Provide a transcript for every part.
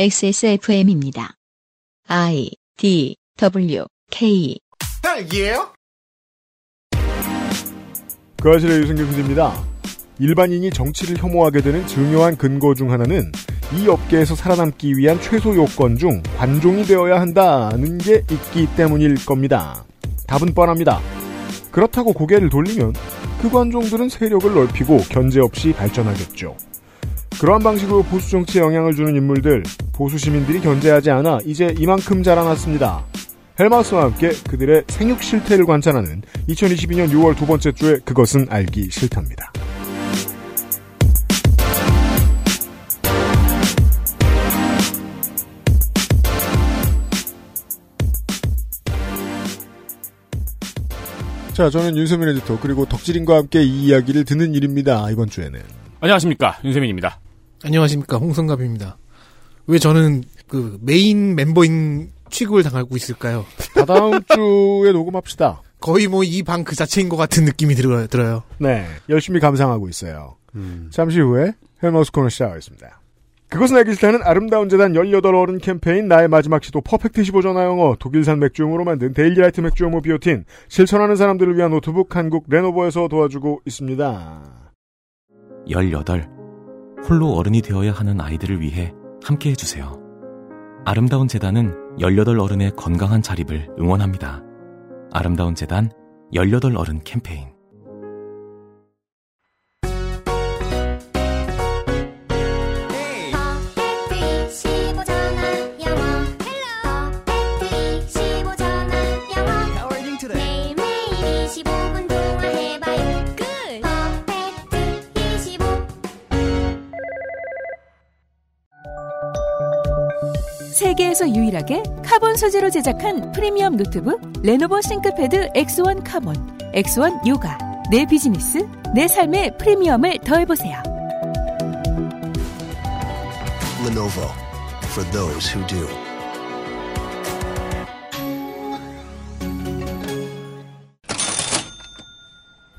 XSFM입니다. I D W K 딸기예요? 그 아실의 유승균 PD입니다. 일반인이 정치를 혐오하게 되는 중요한 근거 중 하나는 이 업계에서 살아남기 위한 최소 요건 중 관종이 되어야 한다는 게 있기 때문일 겁니다. 답은 뻔합니다. 그렇다고 고개를 돌리면 그 관종들은 세력을 넓히고 견제 없이 발전하겠죠. 그러한 방식으로 보수 정치에 영향을 주는 인물들, 보수 시민들이 견제하지 않아 이제 이만큼 자라났습니다. 헬마우스와 함께 그들의 생육 실태를 관찰하는 2022년 6월 두 번째 주에 그것은 알기 싫답니다. 자, 저는 윤세민 에디터 그리고 덕질인과 함께 이 이야기를 듣는 일입니다. 이번 주에는 안녕하십니까 윤세민입니다. 안녕하십니까 홍성갑입니다. 왜 저는 그 메인 멤버인 취급을 당하고 있을까요? 다다음 주에 녹음합시다. 거의 뭐 이 방 그 자체인 것 같은 느낌이 들어요. 들어요. 네, 열심히 감상하고 있어요. 잠시 후에 헬마우스 코너 시작하겠습니다. 그것은 알기 싫다는 아름다운 재단 18어른 캠페인 나의 마지막 시도 퍼펙트 15 전화 영어 독일산 맥주효모로 만든 데일리라이트 맥주효모 비오틴 실천하는 사람들을 위한 노트북 한국 레노버에서 도와주고 있습니다. 18. 홀로 어른이 되어야 하는 아이들을 위해 함께 해주세요. 아름다운 재단은 18 어른의 건강한 자립을 응원합니다. 아름다운 재단 18 어른 캠페인. 세계에서 유일하게 카본 소재로 제작한 프리미엄 노트북 레노버 싱크패드 X1 카본, X1 요가. 내 비즈니스, 내 삶의 프리미엄을 더해보세요. Lenovo for those who do.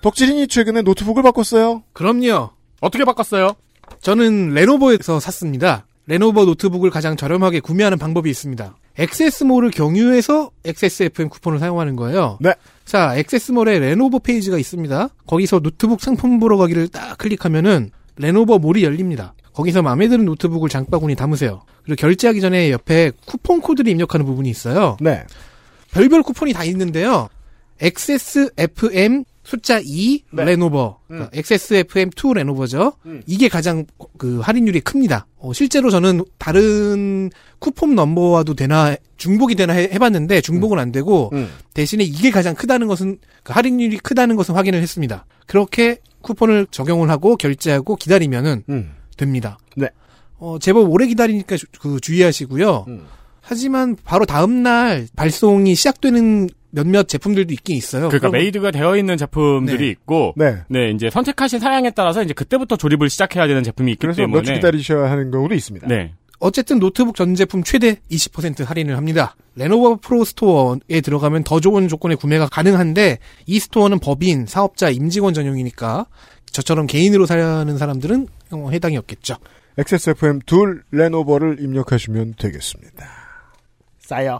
덕질인이 최근에 노트북을 바꿨어요. 그럼요. 어떻게 바꿨어요? 저는 레노버에서 샀습니다. 레노버 노트북을 가장 저렴하게 구매하는 방법이 있습니다. 액세스몰을 경유해서 XSFM 쿠폰을 사용하는 거예요. 네. 자, 액세스몰에 레노버 페이지가 있습니다. 거기서 노트북 상품 보러 가기를 딱 클릭하면은 레노버 몰이 열립니다. 거기서 마음에 드는 노트북을 장바구니 담으세요. 그리고 결제하기 전에 옆에 쿠폰 코드를 입력하는 부분이 있어요. 네. 별별 쿠폰이 다 있는데요. XSFM 숫자 2 네. 레노버, 그러니까 XSFM2 레노버죠. 이게 가장 그 할인율이 큽니다. 어, 실제로 저는 다른 쿠폰 넘버와도 되나 중복이 되나 해, 봤는데 중복은 안 되고 음. 대신에 이게 가장 크다는 것은 그 할인율이 크다는 것은 확인을 했습니다. 그렇게 쿠폰을 적용을 하고 결제하고 기다리면은 음. 됩니다. 네. 어, 제법 오래 기다리니까 주- 그 주의하시고요. 음. 하지만 바로 다음 날 발송이 시작되는 몇몇 제품들도 있긴 있어요. 그러니까 그럼- made가 되어 있는 제품들이 네. 있고 네. 네 이제 선택하신 사양에 따라서 이제 그때부터 조립을 시작해야 되는 제품이 있기 그래서 때문에 몇주 기다리셔야 하는 경우도 있습니다. 네 어쨌든 노트북 전 제품 최대 20% 할인을 합니다. 레노버 프로 스토어에 들어가면 더 좋은 조건의 구매가 가능한데 이 스토어는 법인, 사업자, 임직원 전용이니까 저처럼 개인으로 사는 사람들은 어, 해당이 없겠죠. XSFM 둘 레노버를 입력하시면 되겠습니다. 싸요.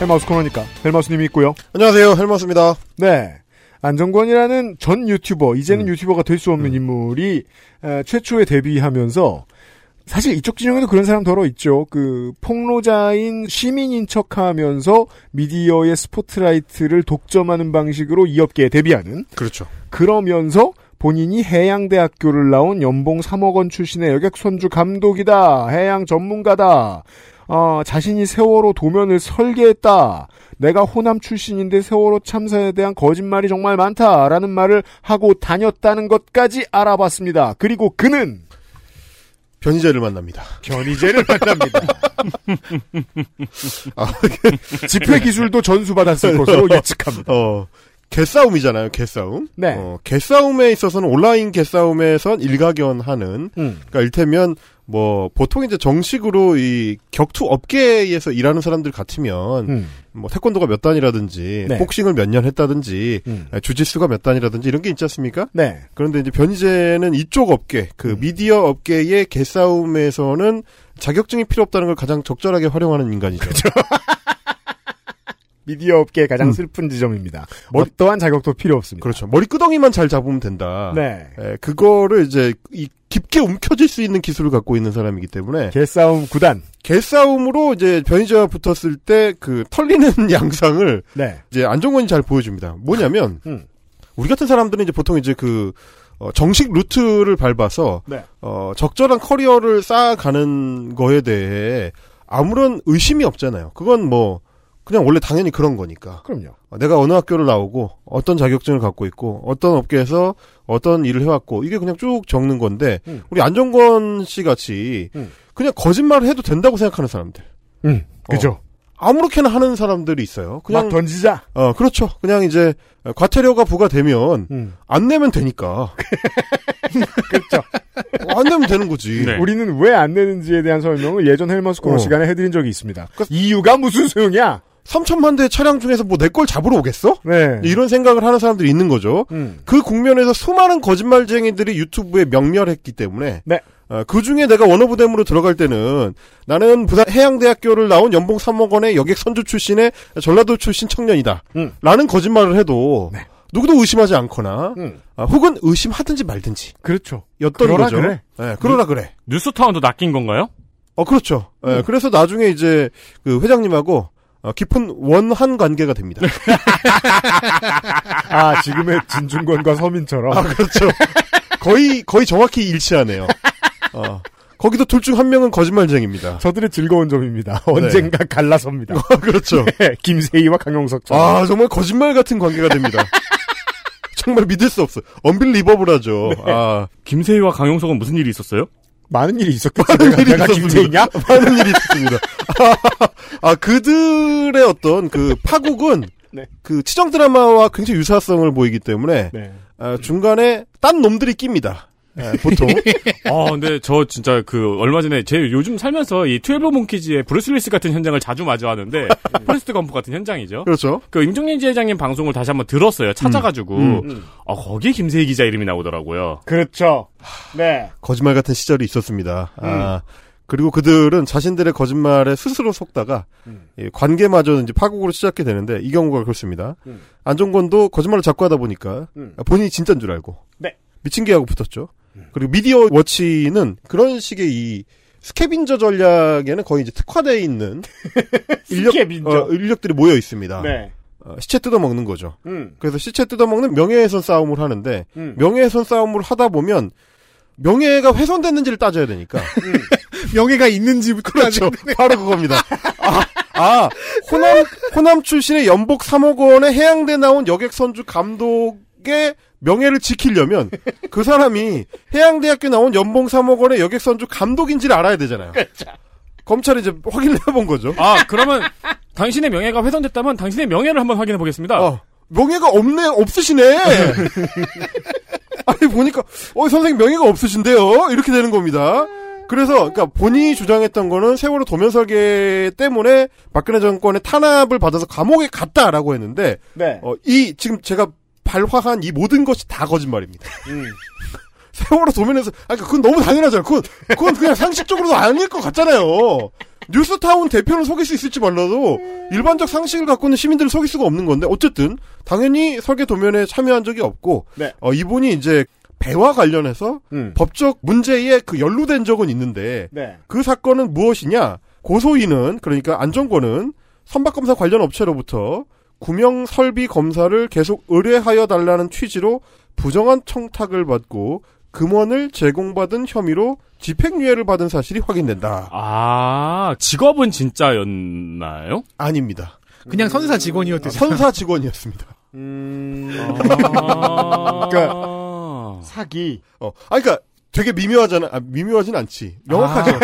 헬마우스 코너니까 헬마우스님이 있고요. 안녕하세요 헬마우스입니다. 네. 안정권이라는 전 유튜버, 이제는 음. 유튜버가 될 수 없는 인물이 에, 최초에 데뷔하면서 사실 이쪽 진영에도 그런 사람 더러 있죠. 그 폭로자인 시민인 척하면서 미디어의 스포트라이트를 독점하는 방식으로 이 업계에 데뷔하는 그렇죠. 그러면서 본인이 해양대학교를 나온 연봉 3억 원 출신의 여객 선주 감독이다. 해양 전문가다. 어, 자신이 세월호 도면을 설계했다. 내가 호남 출신인데 세월호 참사에 대한 거짓말이 정말 많다라는 말을 하고 다녔다는 것까지 알아봤습니다. 그리고 그는 변희재를 만납니다. 견이제를 만납니다. 집회 기술도 전수받았을 것으로 예측합니다. 어, 개싸움이잖아요, 개싸움. 네. 어, 개싸움에 있어서는 온라인 개싸움에선 일가견하는, 음. 그러니까 일테면 뭐 보통 이제 정식으로 이 격투 업계에서 일하는 사람들 같으면 음. 뭐 태권도가 몇 단이라든지 네. 복싱을 몇 년 했다든지 음. 주짓수가 몇 단이라든지 이런 게 있지 않습니까? 네. 그런데 이제 변희재는 이쪽 업계, 그 미디어 업계의 개싸움에서는 자격증이 필요 없다는 걸 가장 적절하게 활용하는 인간이죠. 미디어 업계의 가장 음. 슬픈 지점입니다. 어떠한 자격도 필요 없습니다. 그렇죠. 머리 끄덩이만 잘 잡으면 된다. 네. 에, 그거를 이제 이 깊게 움켜질 수 있는 기술을 갖고 있는 사람이기 때문에 개싸움 구단. 개싸움으로 이제 변희재와 붙었을 때 그 털리는 양상을 네. 이제 안정권이 잘 보여줍니다. 뭐냐면 음. 우리 같은 사람들은 이제 보통 이제 그 어, 정식 루트를 밟아서 네. 어, 적절한 커리어를 쌓아가는 거에 대해 아무런 의심이 없잖아요. 그건 뭐 그냥 원래 당연히 그런 거니까. 그럼요. 어, 내가 어느 학교를 나오고 어떤 자격증을 갖고 있고 어떤 업계에서 어떤 일을 해왔고 이게 그냥 쭉 적는 건데 음. 우리 안정권 씨 같이 음. 그냥 거짓말을 해도 된다고 생각하는 사람들 음. 그죠. 아무렇게나 하는 사람들이 있어요. 그냥 막 던지자. 어 그렇죠. 그냥 이제 과태료가 부과되면 음. 안 내면 되니까. 그렇죠. 어, 안 내면 되는 거지. 네. 우리는 왜 안 내는지에 대한 설명을 예전 헬마우스 코너 어. 시간에 해드린 적이 있습니다. 그- 이유가 무슨 소용이야? 3천만 대 차량 중에서 뭐 내 걸 잡으러 오겠어? 네. 이런 생각을 하는 사람들이 있는 거죠. 음. 그 국면에서 수많은 거짓말쟁이들이 유튜브에 명멸했기 때문에 네. 어, 그 중에 내가 원어부대무로 들어갈 때는 나는 부산 해양대학교를 나온 연봉 3억 원의 여객 선주 출신의 전라도 출신 청년이다. 음. 라는 거짓말을 해도 네. 누구도 의심하지 않거나 음. 아, 혹은 의심하든지 말든지 그렇죠. 였던 그러라 거죠. 그래. 네, 그러라 그래. 뉴스타운도 낚인 건가요? 어 그렇죠. 예, 그래서 나중에 이제 그 회장님하고 어, 깊은 원한 관계가 됩니다. 아, 지금의 진중권과 서민처럼. 아, 그렇죠. 거의, 거의 정확히 일치하네요. 어, 거기도 둘 중 한 명은 거짓말쟁입니다. 저들의 즐거운 점입니다. 언젠가 갈라섭니다. 그렇죠. 네, 김세의와 강용석처럼. 아, 정말 거짓말 같은 관계가 됩니다. 정말 믿을 수 없어요. unbelievable하죠. 아, 김세의와 강용석은 무슨 일이 있었어요? 많은 일이 있었겠지. 내가, 일이 내가 있었습니다. 많은 일이 있었습니다. 아, 그들의 어떤 그 파국은 네. 그 치정 드라마와 굉장히 유사성을 보이기 때문에 네. 아, 중간에 딴 놈들이 낍니다. 예, 보통. 아, 근데 저 진짜 그 얼마 전에 제 요즘 살면서 이 Twelve Monkeys의 브루스 윌리스 같은 현장을 자주 마주하는데 Forrest Gump 같은 현장이죠. 그렇죠. 그 임종민 지회장님 방송을 다시 한번 들었어요. 찾아가지고 음, 아, 거기에 김세의 기자 이름이 나오더라고요. 그렇죠. 네. 거짓말 같은 시절이 있었습니다. 아, 그리고 그들은 자신들의 거짓말에 스스로 속다가 음. 이 관계마저 이제 파국으로 시작게 되는데 이 경우가 그렇습니다. 음. 안정권도 거짓말을 자꾸 하다 보니까 음. 본인이 진짜인 줄 알고 네. 미친 개하고 붙었죠. 그리고 미디어 워치는 그런 식의 이 스캐빈저 전략에는 거의 이제 특화되어 있는 인력. 어, 인력들이 모여 있습니다. 네. 어, 시체 뜯어먹는 거죠. 음. 그래서 시체 뜯어먹는 명예훼손 싸움을 하는데 음. 명예훼손 싸움을 하다 보면 명예가 훼손됐는지를 따져야 되니까 명예가 있는지부터 그렇죠. 바로 그겁니다. 아, 아, 호남 호남 출신의 연복 3억 원의 해양대 나온 여객 선주 감독 의 명예를 지키려면 그 사람이 해양대학교 나온 연봉 3억 원의 여객 선주 감독인지를 알아야 되잖아요. 검찰이 이제 확인을 해본 거죠. 아, 그러면 당신의 명예가 훼손됐다면 당신의 명예를 한번 확인해 보겠습니다. 어, 명예가 없네, 없으시네. 아니, 보니까, 어, 선생님 명예가 없으신데요? 이렇게 되는 겁니다. 그래서, 그러니까 본인이 주장했던 거는 세월호 도면 설계 때문에 박근혜 정권의 탄압을 받아서 감옥에 갔다라고 했는데, 네. 어, 이, 지금 제가 발화한 이 모든 것이 다 거짓말입니다. 음. 세월호 도면에서, 아, 그러니까 그건 너무 당연하잖아요. 그건, 그건 그냥 상식적으로도 아닐 것 같잖아요. 뉴스타운 대표를 속일 수 있을지 몰라도 일반적 상식을 갖고 있는 시민들을 속일 수가 없는 건데 어쨌든 당연히 설계 도면에 참여한 적이 없고 네. 어, 이분이 이제 배와 관련해서 음. 법적 문제에 그 연루된 적은 있는데 네. 그 사건은 무엇이냐 고소인은 그러니까 안전권은 선박검사 관련 업체로부터 구명 설비 검사를 계속 의뢰하여 달라는 취지로 부정한 청탁을 받고 금원을 제공받은 혐의로 집행유예를 받은 사실이 확인된다. 아, 직업은 진짜였나요? 아닙니다. 그냥 선사 직원이었대요. 선사 직원이었습니다. 음. 아. 그러니까 사기. 어, 아, 그러니까 되게 미묘하잖아. 아, 미묘하진 않지. 명확하죠.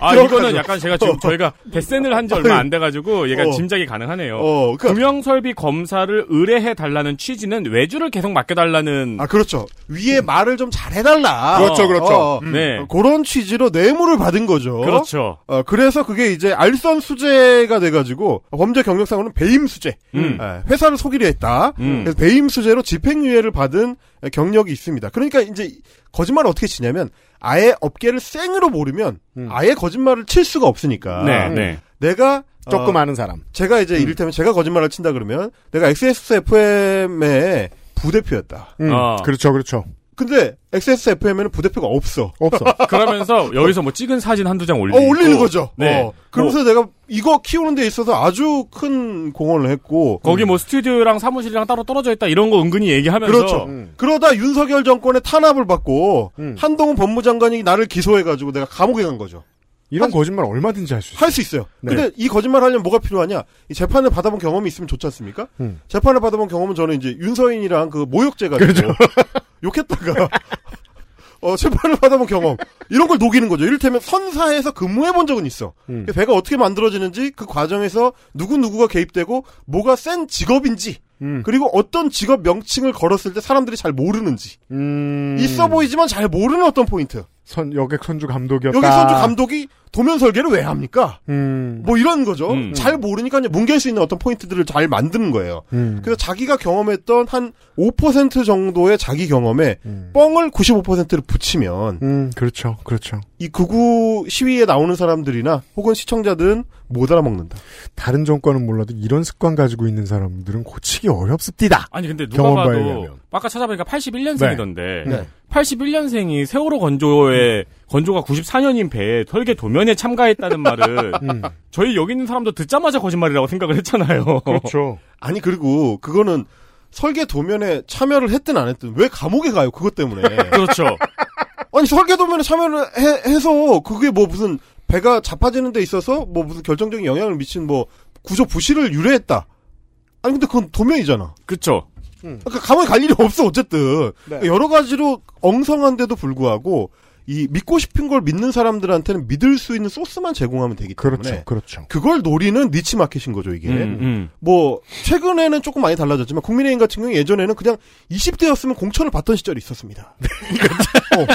아, 들어가죠. 이거는 약간 제가 지금 저희가 데센을 한 지 얼마 안 돼가지고 얘가 어. 짐작이 가능하네요. 어, 그러니까 금융설비 검사를 의뢰해 달라는 취지는 외주를 계속 맡겨달라는. 아 그렇죠. 위에 말을 좀 잘해달라. 그렇죠, 그렇죠. 어, 음. 네. 어, 그런 취지로 뇌물을 받은 거죠. 그렇죠. 어, 그래서 그게 이제 알선 수재가 돼가지고 범죄 경력상으로는 배임 수재. 음. 예, 회사를 속이려 했다. 음. 그래서 배임 수재로 집행유예를 받은 경력이 있습니다. 그러니까 이제 거짓말을 어떻게 치냐면 아예 업계를 생으로 모르면 음. 아예 거짓말을 칠 수가 없으니까. 네, 네. 내가 조금 어, 아는 사람. 제가 이제 이를테면 제가 거짓말을 친다 그러면 내가 XSFM의 부대표였다. 음, 어. 그렇죠, 그렇죠. 근데 XSFM에는 부대표가 없어. 없어. 그러면서 여기서 뭐 찍은 사진 한두 장 올리고. 어, 올리는 거죠. 네. 어, 그러면서 내가 이거 키우는 데 있어서 아주 큰 공헌을 했고. 거기 뭐 스튜디오랑 사무실이랑 따로 떨어져 있다 이런 거 은근히 얘기하면서. 그렇죠. 음. 그러다 윤석열 정권의 탄압을 받고 음. 한동훈 법무장관이 나를 기소해가지고 내가 감옥에 간 거죠. 이런 거짓말 얼마든지 할 수 있어요. 할 수 있어요. 네. 근데 이 거짓말 하려면 뭐가 필요하냐? 이 재판을 받아본 경험이 있으면 좋지 않습니까? 음. 재판을 받아본 경험은 저는 이제 윤서인이랑 그 모욕죄 가지고 그렇죠. 욕했다가 어, 재판을 받아본 경험 이런 걸 녹이는 거죠. 이를테면 선사에서 근무해 본 적은 있어. 음. 배가 어떻게 만들어지는지 그 과정에서 누구 누구가 개입되고 뭐가 센 직업인지 음. 그리고 어떤 직업 명칭을 걸었을 때 사람들이 잘 모르는지 음. 있어 보이지만 잘 모르는 어떤 포인트. 선, 여객 선주 감독이었다. 여기 선주 감독이 도면 설계를 왜 합니까? 음. 뭐 이런 거죠. 음. 잘 모르니까 이제 뭉갤 수 있는 어떤 포인트들을 잘 만드는 거예요. 음. 그래서 자기가 경험했던 한 5% 정도의 자기 경험에 음. 뻥을 95%를 붙이면 음, 그렇죠, 그렇죠. 이 극우 시위에 나오는 사람들이나 혹은 시청자들은 못 알아먹는다. 다른 정권은 몰라도 이런 습관 가지고 있는 사람들은 고치기 어렵습니다. 아니 근데 누가 봐도. 아까 찾아보니까 81년생이던데 네. 81년생이 세월호 건조에 건조가 94년인 배에 설계 도면에 참가했다는 말은 음. 저희 여기 있는 사람도 듣자마자 거짓말이라고 생각을 했잖아요. 그렇죠. 아니 그리고 그거는 설계 도면에 참여를 했든 안 했든 왜 감옥에 가요? 그것 때문에. 그렇죠. 아니 설계 도면에 참여를 해, 서 그게 뭐 무슨 배가 자빠지는 데 있어서 뭐 무슨 결정적인 영향을 미친 뭐 구조 부실을 유래했다. 아니 근데 그건 도면이잖아. 그렇죠. 그러니까 감옥에 갈 일이 없어 어쨌든 네. 여러 가지로 엉성한데도 불구하고 이 믿고 싶은 걸 믿는 사람들한테는 믿을 수 있는 소스만 제공하면 되기 때문에 그렇죠, 그렇죠. 그걸 노리는 니치 마켓인 거죠 이게. 음, 음. 뭐 최근에는 조금 많이 달라졌지만 국민의힘 같은 경우 예전에는 그냥 20대였으면 공천을 받던 시절이 있었습니다. 어,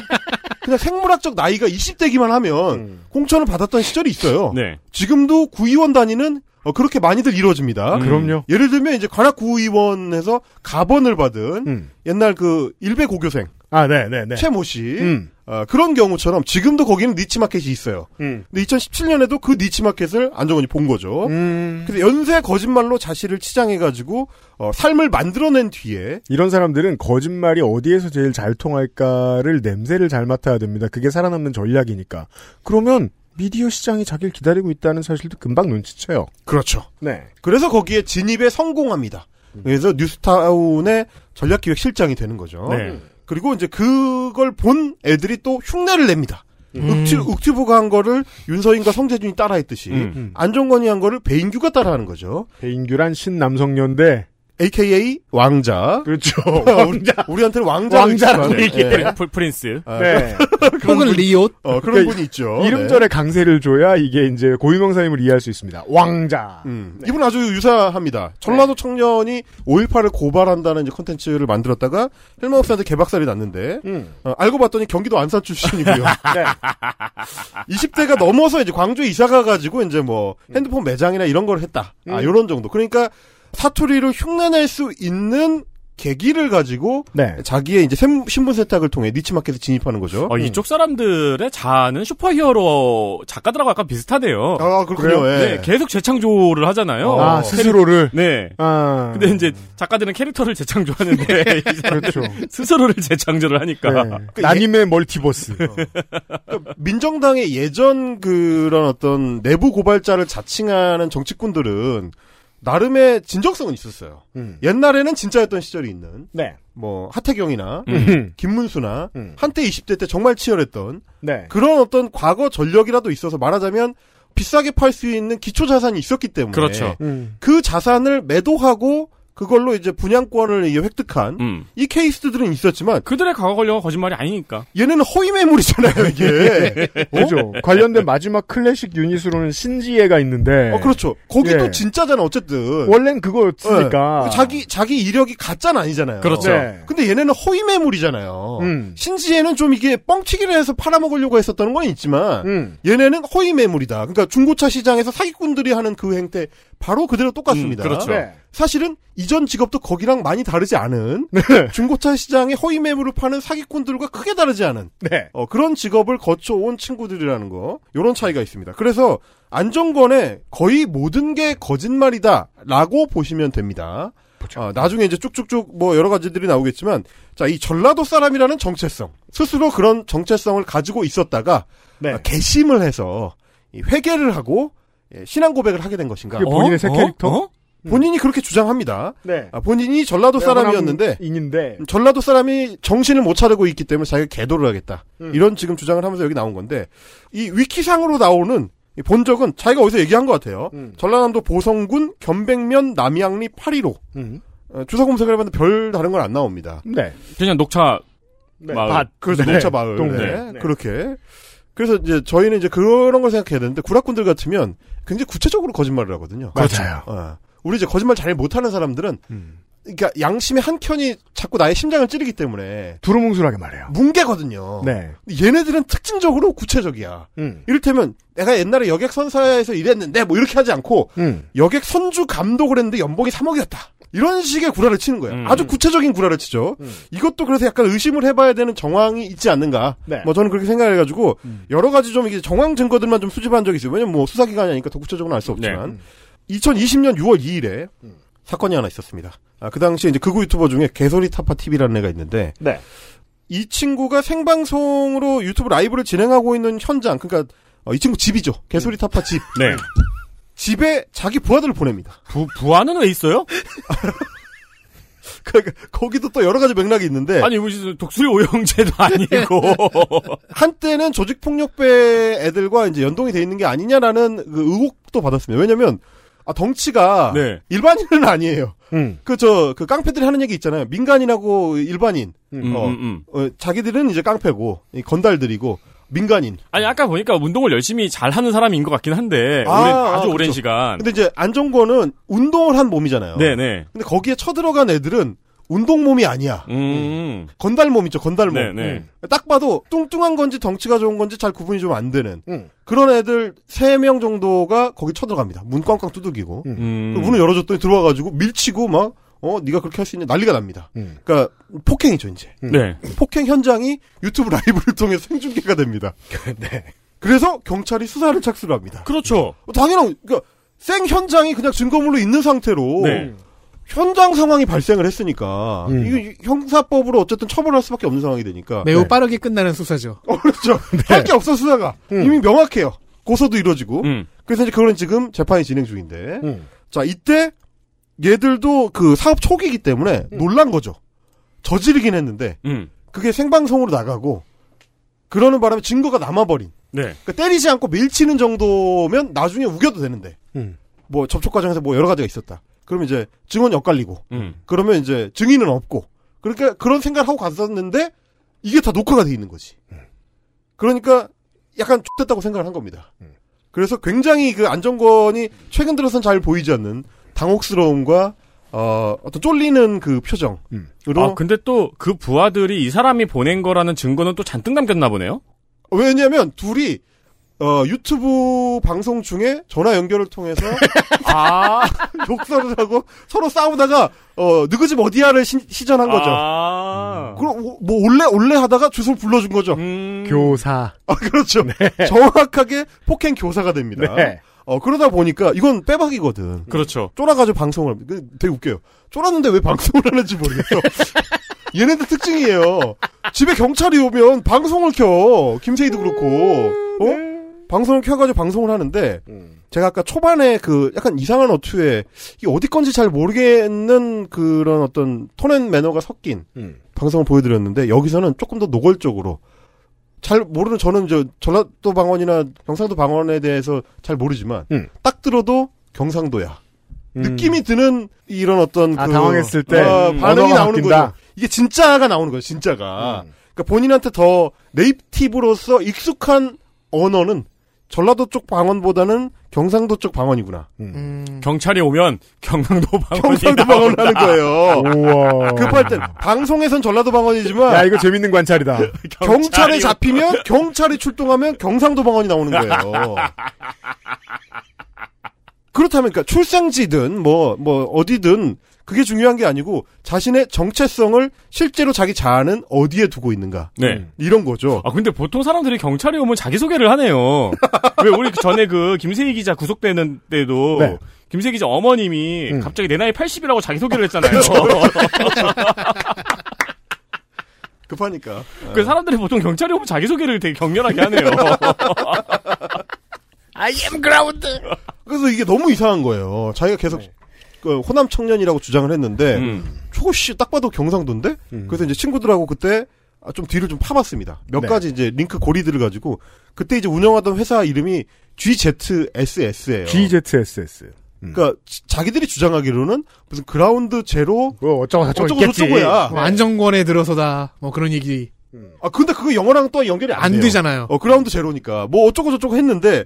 그냥 생물학적 나이가 20대기만 하면 음. 공천을 받았던 시절이 있어요. 네. 지금도 구의원 단위는 어, 그렇게 많이들 이루어집니다. 음. 그럼요. 예를 들면 이제 관악 구의원에서 가번을 받은 음. 옛날 그 일베 고교생 아, 네, 네, 네. 최모 씨 음. 어, 그런 경우처럼 지금도 거기는 니치 마켓이 있어요. 음. 근데 2017년에도 그 니치 마켓을 안정원이 본 거죠. 음. 그래서 연쇄 거짓말로 자신을 치장해가지고 어, 삶을 만들어낸 뒤에 이런 사람들은 거짓말이 어디에서 제일 잘 통할까를 냄새를 잘 맡아야 됩니다. 그게 살아남는 전략이니까. 그러면 미디어 시장이 자기를 기다리고 있다는 사실도 금방 눈치채요. 그렇죠. 네. 그래서 거기에 진입에 성공합니다. 그래서 뉴스타운의 전략기획실장이 되는 거죠. 네. 그리고 이제 그걸 본 애들이 또 흉내를 냅니다. 음. 욱튜, 욱튜브가 한 거를 윤서인과 성재준이 따라했듯이 음. 안정건이 한 거를 배인규가 따라하는 거죠. 배인규란 신남성년대. AKA 왕자. 그렇죠. 왕자. 우리한테는 왕자. 왕자라고 얘기해. 프린- 프린스. 네. 혹은 리옷. 어, 그런 그러니까 분이 있죠. 이름절에 강세를 줘야 이게 이제 고유명사임을 이해할 수 있습니다. 왕자. 네. 음, 이분 아주 유사합니다. 전라도 청년이 5.18을 고발한다는 이제 콘텐츠를 만들었다가 헬마우스한테 개박살이 났는데 음. 어, 알고 봤더니 경기도 안산 출신이고요. 네. 20대가 넘어서 이제 광주에 이사 가가지고 이제 뭐 핸드폰 매장이나 이런 걸 했다. 아, 음. 요런 정도. 그러니까 사투리를 흉내낼 수 있는 계기를 가지고 네. 자기의 이제 샘- 신분 세탁을 통해 니치마켓에 진입하는 거죠. 어, 이쪽 사람들의 자아는 슈퍼히어로 작가들하고 약간 비슷하대요. 아, 그렇군요. 그래요? 예. 네, 계속 재창조를 하잖아요. 아, 스스로를. 네. 아. 근데 이제 작가들은 캐릭터를 재창조하는데 이 사람들은 그렇죠. 스스로를 재창조를 하니까 네. 나님의 멀티버스. 그러니까 민정당의 예전 그런 어떤 내부 고발자를 자칭하는 정치꾼들은 나름의 진정성은 있었어요. 음. 옛날에는 진짜였던 시절이 있는 네. 뭐 하태경이나 음. 김문수나 음. 한때 20대 때 정말 치열했던 네. 그런 어떤 과거 전력이라도 있어서 말하자면 비싸게 팔 수 있는 기초 자산이 있었기 때문에 그렇죠. 음. 그 자산을 매도하고 그걸로 이제 분양권을 획득한 음. 이 케이스들은 있었지만 그들의 과거 권력은 거짓말이 아니니까. 얘네는 허위 매물이잖아요 이게. 어? 그죠. 관련된 마지막 클래식 유닛으로는 신지혜가 있는데. 어 그렇죠. 거기도 예. 진짜잖아 어쨌든. 원래는 그거였으니까. 예. 자기 자기 이력이 가짜는 아니잖아요. 그렇죠. 네. 근데 얘네는 허위 매물이잖아요. 음. 신지혜는 좀 이게 뻥튀기를 해서 팔아먹으려고 했었다는 건 있지만 음. 얘네는 허위 매물이다. 그러니까 중고차 시장에서 사기꾼들이 하는 그 행태 바로 그대로 똑같습니다. 음, 그렇죠. 네. 사실은 이전 직업도 거기랑 많이 다르지 않은 중고차 시장에 허위 매물을 파는 사기꾼들과 크게 다르지 않은 네. 어, 그런 직업을 거쳐온 친구들이라는 거 이런 차이가 있습니다. 그래서 안정권의 거의 모든 게 거짓말이다라고 보시면 됩니다. 아, 나중에 이제 쭉쭉쭉 뭐 여러 가지들이 나오겠지만 자 이 전라도 사람이라는 정체성 스스로 그런 정체성을 가지고 있었다가 네. 아, 개심을 해서 이 회개를 하고 예, 신앙 고백을 하게 된 것인가? 그게 본인의 새 캐릭터? 어? 본인이 그렇게 주장합니다. 네. 아, 본인이 전라도 사람이었는데 인인데. 전라도 사람이 정신을 못 차리고 있기 때문에 자기가 개도를 하겠다. 음. 이런 지금 주장을 하면서 여기 나온 건데 이 위키상으로 나오는 이 본적은 자기가 어디서 얘기한 것 같아요. 음. 전라남도 보성군 견백면 남양리 815 음. 어, 주소 검색을 해봤는데 별 다른 건 안 나옵니다. 네. 그냥 녹차 네. 마을. 밭. 그래서 네. 녹차 마을 동네. 네. 네. 그렇게 그래서 이제 저희는 이제 그런 걸 생각해야 되는데 구락꾼들 같으면 굉장히 구체적으로 거짓말을 하거든요. 맞아요. 어. 우리 이제 거짓말 잘 못하는 사람들은 음. 그러니까 양심의 한 켠이 자꾸 나의 심장을 찌르기 때문에 두루뭉술하게 말해요. 뭉개거든요. 네. 얘네들은 특징적으로 구체적이야. 음. 이를테면 내가 옛날에 여객 선사에서 일했는데 뭐 이렇게 하지 않고 음. 여객 선주 감독을 했는데 연봉이 3억이었다. 이런 식의 구라를 치는 거예요. 음. 아주 구체적인 구라를 치죠. 음. 이것도 그래서 약간 의심을 해봐야 되는 정황이 있지 않는가. 네. 뭐 저는 그렇게 생각해가지고 음. 여러 가지 좀 이게 정황 증거들만 좀 수집한 적이 있어요. 왜냐면 뭐 수사기관이 아니니까 더 구체적으로는 알 수 없지만. 2020년 6월 2일에 음. 사건이 하나 있었습니다. 아, 그 당시에 이제 극우 유튜버 중에 개소리 타파 TV라는 애가 있는데 네. 이 친구가 생방송으로 유튜브 라이브를 진행하고 있는 현장, 그러니까 어, 이 친구 집이죠. 개소리 타파 집. 네. 집에 자기 부하들을 보냅니다. 부, 부하는 왜 있어요? 그러니까 거기도 또 여러 가지 맥락이 있는데 아니, 무슨 독수리 오형제도 아니고. 한때는 조직 폭력배 애들과 이제 연동이 돼 있는 게 아니냐라는 그 의혹도 받았습니다. 왜냐면 아 덩치가 네. 일반인은 아니에요. 음. 그저그 깡패들이 하는 얘기 있잖아요. 민간인하고 일반인. 음, 어, 음, 음. 어, 자기들은 이제 깡패고 이 건달들이고 민간인. 아니, 아까 보니까 운동을 열심히 잘 하는 사람인 것 같긴 한데, 아, 오랜- 아, 아주 오랜 그렇죠. 시간. 근데 이제 안정권은 운동을 한 몸이잖아요. 네네. 근데 거기에 쳐들어간 애들은 운동 몸이 아니야. 음. 건달 몸 있죠, 건달 몸. 네네. 딱 봐도 뚱뚱한 건지 덩치가 좋은 건지 잘 구분이 좀 안 되는 음. 그런 애들 3명 정도가 거기 쳐들어갑니다. 문 꽝꽝 두들기고. 음. 그 문을 열어줬더니 들어와가지고 밀치고 막, 어, 네가 그렇게 할 수 있냐 난리가 납니다. 음. 그러니까 폭행이죠, 이제. 네. 폭행 현장이 유튜브 라이브를 통해 생중계가 됩니다. 네. 그래서 경찰이 수사를 착수를 합니다. 그렇죠. 당연한, 그러니까 생 현장이 그냥 증거물로 있는 상태로 네. 현장 상황이 발생을 했으니까 음. 이게 형사법으로 어쨌든 처벌할 수밖에 없는 상황이 되니까 매우 네. 빠르게 끝나는 수사죠. 어, 그렇죠. 할게 없어 수사가 음. 이미 명확해요. 고소도 이루어지고 음. 그래서 이제 그거는 지금 재판이 진행 중인데 음. 자 이때 얘들도 그 사업 초기이기 때문에 놀란 거죠. 저지르긴 했는데 음. 그게 생방송으로 나가고 그러는 바람에 증거가 남아버린. 네. 그러니까 때리지 않고 밀치는 정도면 나중에 우겨도 되는데 음. 뭐 접촉 과정에서 뭐 여러 가지가 있었다. 그러면 이제 증언이 엇갈리고 음. 그러면 이제 증인은 없고 그러니까 그런 생각을 하고 갔었는데 이게 다 녹화가 돼 있는 거지. 그러니까 약간 X됐다고 생각을 한 겁니다. 그래서 굉장히 그 안정권이 최근 들어선 잘 보이지 않는 당혹스러움과 어, 어떤 쫄리는 그 표정으로 아, 근데 또 그 부하들이 이 사람이 보낸 거라는 증거는 또 잔뜩 남겼나 보네요? 왜냐면 둘이 어, 유튜브 방송 중에 전화 연결을 통해서 아. 욕설을 하고 서로 싸우다가 어, 느그집 어디야를 시, 시전한 거죠. 아. 그럼 뭐 올래 올래 하다가 주소를 불러준 거죠. 음. 교사. 아 그렇죠. 정확하게 폭행 교사가 됩니다. 네. 어 그러다 보니까 이건 빼박이거든. 그렇죠. 쫄아가지고 방송을 그 되게 웃겨요. 쫄았는데 왜 방송을 하는지 모르겠어. 얘네들 특징이에요. 집에 경찰이 오면 방송을 켜. 김세희도 그렇고. 어? 방송을 켜가지고 방송을 하는데 제가 아까 초반에 그 약간 이상한 어투에 이게 어디 건지 잘 모르겠는 그런 어떤 톤앤 매너가 섞인 음. 방송을 보여드렸는데 여기서는 조금 더 노골적으로 잘 모르는 저는 저 전라도 방언이나 경상도 방언에 대해서 잘 모르지만 음. 딱 들어도 경상도야 느낌이 드는 이런 어떤 아, 그, 당황했을 때 어, 음, 반응이 나오는. 거죠. 이게 진짜가 나오는 거예요. 진짜가. 음. 그러니까 본인한테 더 네이티브로서 익숙한 언어는 전라도 쪽 방언보다는 경상도 쪽 방언이구나. 음. 경찰이 오면 경상도 방언이 경상도 방언을 하는 거예요. 우와. 급할 땐 방송에선 전라도 방언이지만 야, 이거 재밌는 관찰이다. 경찰에 잡히면 경찰이 출동하면 경상도 방언이 나오는 거예요. 그렇다면 그러니까 출생지든 뭐뭐 어디든 그게 중요한 게 아니고 자신의 정체성을 실제로 자기 자아는 어디에 두고 있는가 네. 이런 거죠. 아 근데 보통 사람들이 경찰이 오면 자기 소개를 하네요. 왜 우리 전에 그 김세희 기자 구속되는 때도 네. 김세희 기자 어머님이 음. 갑자기 내 나이 80이라고 자기 소개를 했잖아요. 급하니까. 그 사람들이 보통 경찰이 오면 자기 소개를 되게 격렬하게 하네요. I am ground. 그래서 이게 너무 이상한 거예요. 자기가 계속 그 호남 청년이라고 주장을 했는데 음. 초씨 딱 봐도 경상도인데 음. 그래서 이제 친구들하고 그때 아, 좀 뒤를 좀 파봤습니다. 몇 네. 가지 이제 링크 고리들을 가지고 그때 이제 운영하던 회사 이름이 GZSS예요. GZSS. 음. 그러니까 지- 자기들이 주장하기로는 무슨 그라운드 제로 뭐 어쩌고 저쩌고. 저쩌고야. 뭐 안정권에 들어서다. 뭐 그런 얘기 아 근데 그거 영어랑 또 연결이 안, 안 돼요. 되잖아요. 어 그라운드 제로니까 뭐 어쩌고 저쩌고 했는데 어,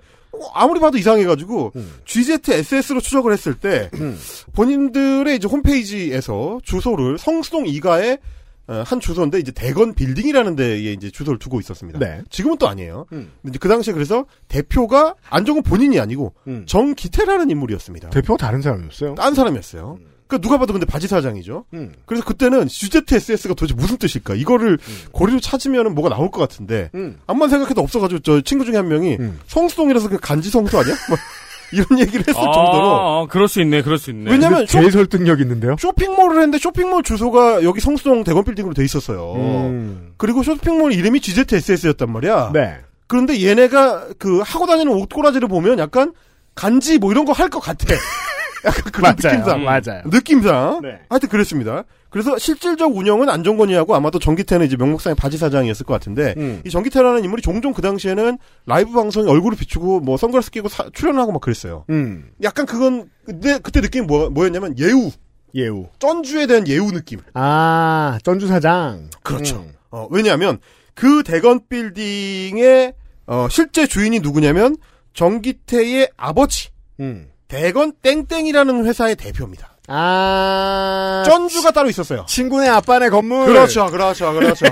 아무리 봐도 이상해가지고 음. GZSS로 추적을 했을 때 음. 본인들의 이제 홈페이지에서 주소를 성수동 이가의 어, 한 주소인데 이제 대건 빌딩이라는 데에 이제 주소를 두고 있었습니다. 네. 지금은 또 아니에요. 음. 근데 그 당시에 그래서 대표가 안정은 본인이 아니고 음. 정기태라는 인물이었습니다. 대표가 다른 사람이었어요. 딴 사람이었어요. 그러니까 누가 봐도 근데 바지 사장이죠. 음. 그래서 그때는 GZSS가 도대체 무슨 뜻일까? 이거를 고리로 찾으면 뭐가 나올 것 같은데 음. 암만 생각해도 없어가지고 저 친구 중에 한 명이 음. 성수동이라서 그 간지 성수 아니야? 뭐 이런 얘기를 했을 정도로 아, 아, 그럴 수 있네, 그럴 수 있네. 왜냐면 쇼, 제일 설득력 있는데요. 쇼핑몰을 했는데 쇼핑몰 주소가 여기 성수동 대건 빌딩으로 돼 있었어요. 음. 그리고 쇼핑몰 이름이 GZSS였단 말이야. 네. 그런데 얘네가 그 하고 다니는 옷꼬라지를 보면 약간 간지 뭐 이런 거 할 것 같아. 약간 그런 맞아요. 느낌상. 맞아요. 느낌상. 네. 하여튼 그랬습니다. 그래서 실질적 운영은 안정권이하고 아마도 정기태는 이제 명목상의 바지 사장이었을 것 같은데 음. 이 정기태라는 인물이 종종 그 당시에는 라이브 방송에 얼굴을 비추고 뭐 선글라스 끼고 사- 출연하고 막 그랬어요. 음. 약간 그건 그때 그때 느낌이 뭐, 뭐였냐면 예우 예우. 쩐주에 대한 예우 느낌. 아, 전주 사장. 그렇죠. 음. 어, 왜냐하면 그 대건 빌딩의 어, 실제 주인이 누구냐면 정기태의 아버지 음. 대건 땡땡이라는 회사의 대표입니다. 아. 쩐주가 따로 있었어요. 친구네 아빠네 건물. 그렇죠, 그렇죠, 그렇죠.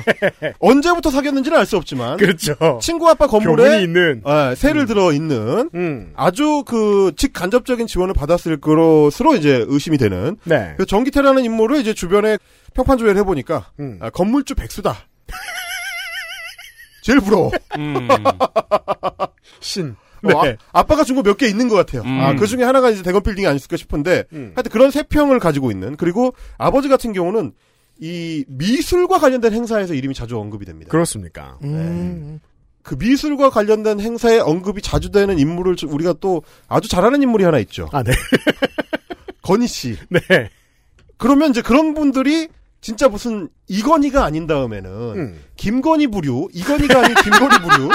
언제부터 사귀었는지는 알 수 없지만 그렇죠. 친구 아빠 건물에 있는. 어, 새를 들어 있는 음. 아주 그 직간접적인 지원을 받았을 것으로 이제 의심이 되는 네. 그 정기태라는 인물을 이제 주변에 평판 조회를 해보니까 음. 아, 건물주 백수다. 제일 부러워. 음. 신. 어, 네. 아, 빠가 준 거 몇 개 있는 것 같아요. 음. 아, 그 중에 하나가 이제 대건 빌딩이 아닐까 싶은데, 음. 하여튼 그런 세 평을 가지고 있는, 그리고 아버지 같은 경우는 이 미술과 관련된 행사에서 이름이 자주 언급이 됩니다. 그렇습니까? 음. 그 미술과 관련된 행사에 언급이 자주 되는 인물을 좀 우리가 또 아주 잘하는 인물이 하나 있죠. 아, 네. 건희 씨. 네. 그러면 이제 그런 분들이 진짜 무슨 이건희가 아닌 다음에는 음. 김건희 부류, 이건희가 아닌 김건희 부류.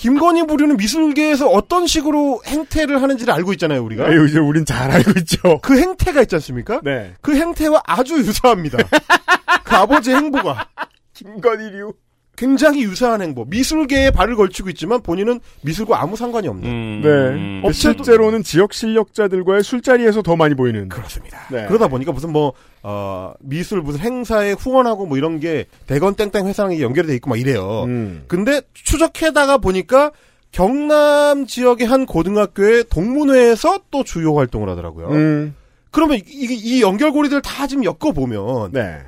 김건희 부류는 미술계에서 어떤 식으로 행태를 하는지를 알고 있잖아요, 우리가. 아유, 이제 우린 잘 알고 있죠. 그 행태가 있지 않습니까? 네. 그 행태와 아주 유사합니다. 그 아버지의 행보가 김건희류. 굉장히 유사한 행보. 미술계에 발을 걸치고 있지만 본인은 미술과 아무 상관이 없는. 음. 네. 음. 업체도- 실제로는 지역 실력자들과의 술자리에서 더 많이 보이는. 그렇습니다. 네. 그러다 보니까 무슨 뭐, 어, 미술 무슨 행사에 후원하고 뭐 이런 게 대건 땡땡 회사랑 이게 연결이 돼 있고 막 이래요. 음. 근데 추적해다가 보니까 경남 지역의 한 고등학교의 동문회에서 또 주요 활동을 하더라고요. 음. 그러면 이, 이 연결고리들 다 지금 엮어보면 네.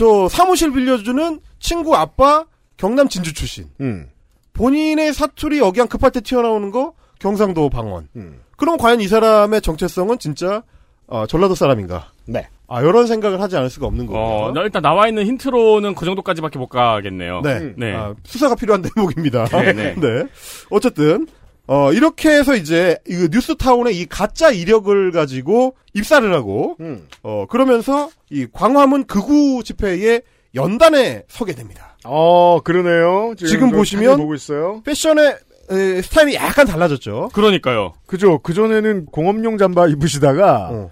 저 사무실 빌려주는 친구 아빠 경남 진주 출신. 음. 본인의 사투리 억양 급할 때 튀어나오는 거 경상도 방언. 음. 그럼 과연 이 사람의 정체성은 진짜 어, 전라도 사람인가? 네. 아 이런 생각을 하지 않을 수가 없는 거고요. 어, 나 일단 나와 있는 힌트로는 그 정도까지밖에 못 가겠네요. 네. 음. 네. 아, 수사가 필요한 대목입니다. 네, 네. 어쨌든 어, 이렇게 해서 이제 이 뉴스타운의 이 가짜 이력을 가지고 입사를 하고 음. 어, 그러면서 이 광화문 극우 집회에 연단에 서게 됩니다. 어, 그러네요. 지금, 지금 저 보시면- 보고 있어요. 패션의 에, 스타일이 약간 달라졌죠. 그러니까요. 그죠. 그전에는 공업용 잠바 입으시다가 어.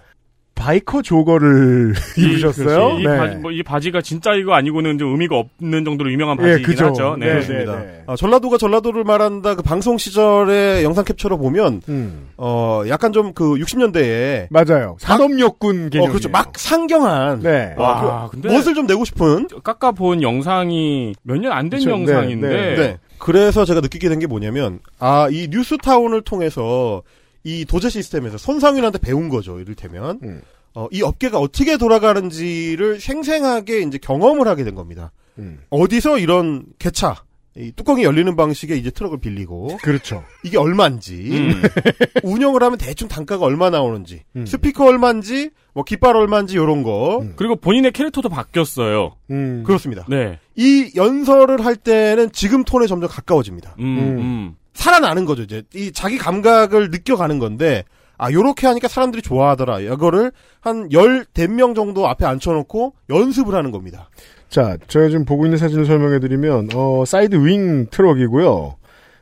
바이커 조거를 입으셨어요. 이, 네. 바지, 뭐, 이 바지가 진짜 이거 아니고는 좀 의미가 없는 정도로 유명한 예, 바지이긴 그죠. 하죠. 네. 네, 그렇습니다. 네, 네. 아, 전라도가 전라도를 말한다 그 방송 시절의 영상 캡처로 보면 음. 어 약간 좀 그 60년대에 맞아요. 산업역군 개념. 어 그렇죠 막 상경한 네. 와, 근데 멋을 좀 내고 싶은 깎아 본 영상이 몇 년 안된 그쵸, 영상인데 네, 네. 그래서 제가 느끼게 된 게 뭐냐면 아 이 뉴스타운을 통해서 이 도제 시스템에서 손상윤한테 배운 거죠 이를테면 음. 어, 이 업계가 어떻게 돌아가는지를 생생하게 이제 경험을 하게 된 겁니다. 음. 어디서 이런 개차 이 뚜껑이 열리는 방식의 이제 트럭을 빌리고 그렇죠. 이게 얼마인지 음. 운영을 하면 대충 단가가 얼마 나오는지 음. 스피커 얼마인지 뭐 깃발 얼마인지 요런 거 음. 그리고 본인의 캐릭터도 바뀌었어요. 음. 그렇습니다. 네. 이 연설을 할 때는 지금 톤에 점점 가까워집니다. 음. 살아나는 거죠. 이제 이 자기 감각을 느껴가는 건데 아 요렇게 하니까 사람들이 좋아하더라. 이거를 한 열 댓 명 정도 앞에 앉혀놓고 연습을 하는 겁니다. 자, 제가 지금 보고 있는 사진을 설명해드리면, 어, side wing 트럭이고요.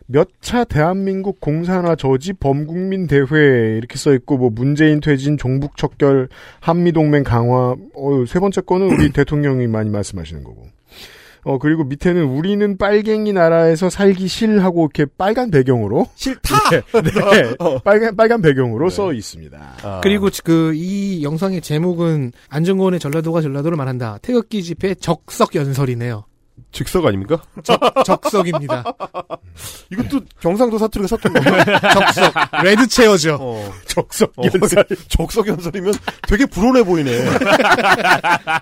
몇 차 대한민국 공산화 저지 범국민 대회 이렇게 써 있고 뭐 문재인 퇴진 종북 척결 한미 동맹 강화 어, 세 번째 거는 우리 대통령이 많이 말씀하시는 거고. 어 그리고 밑에는 우리는 빨갱이 나라에서 살기 싫하고 이렇게 빨간 배경으로 싫다. 네, 어. 빨간 빨간 배경으로 써 있습니다. 아. 그리고 그 이 영상의 제목은 안정권의 전라도가 전라도를 말한다. 태극기 집회 적석 연설이네요. 즉석 아닙니까? 적석입니다. 이것도 경상도 사투리가 섞인 건가요? 적석. 레드 체어죠. 어. 적석 어, 연설. 적석 연설이면 되게 불온해 보이네.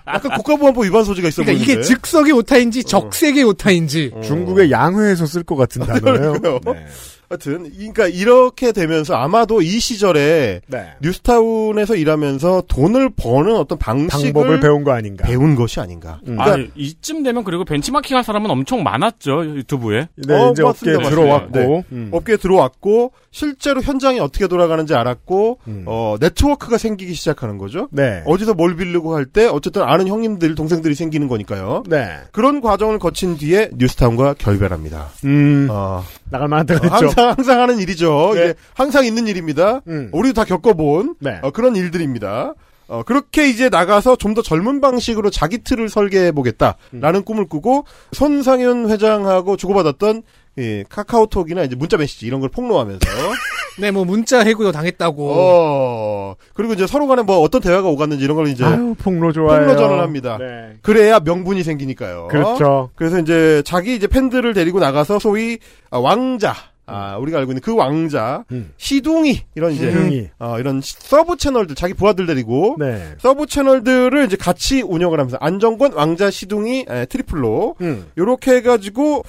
약간 국가보안법 위반 소지가 있어 그러니까 보이는데. 이게 즉석의 오타인지 적색의 오타인지. 어. 중국의 양회에서 쓸 것 같은 단어예요. 그러니까요. 네. 하여튼 그러니까 이렇게 되면서 아마도 이 시절에 네. 뉴스타운에서 일하면서 돈을 버는 어떤 방식을 방법을 배운 거 아닌가. 배운 것이 아닌가. 음. 그러니까 아, 이쯤 되면 그리고 벤치마킹 할 사람은 엄청 많았죠 유튜브에. 네, 어, 이제 맞습니다, 맞습니다. 들어왔고. 네. 음. 업계에 들어왔고 실제로 현장이 어떻게 돌아가는지 알았고 음. 어, 네트워크가 생기기 시작하는 거죠. 네. 어디서 뭘 빌리고 할 때 어쨌든 아는 형님들 동생들이 생기는 거니까요. 네. 그런 과정을 거친 뒤에 뉴스타운과 결별합니다. 음. 어, 나갈 만한 때가 됐죠. 항상 항상 하는 일이죠. 네. 이게 항상 있는 일입니다. 음. 우리도 다 겪어본 네. 어, 그런 일들입니다. 어, 그렇게 이제 나가서 좀 더 젊은 방식으로 자기 틀을 설계해 보겠다라는 꿈을 꾸고 손상현 회장하고 주고받았던 이 카카오톡이나 이제 문자 메시지 이런 걸 폭로하면서 네, 뭐 문자 해고도 당했다고. 어 그리고 이제 서로 간에 뭐 어떤 대화가 오갔는지 이런 걸 이제 아유, 폭로 좋아요. 폭로전을 합니다. 네. 그래야 명분이 생기니까요. 그렇죠. 그래서 이제 자기 이제 팬들을 데리고 나가서 소위 아, 왕자 아, 우리가 알고 있는 그 왕자 음. 시둥이 이런 이제 시둥이. 어, 이런 시- sub 채널들 자기 부하들 데리고 네. sub 채널들을 이제 같이 운영을 하면서 안정권 왕자 시둥이 에, 트리플로 음. 요렇게 해가지고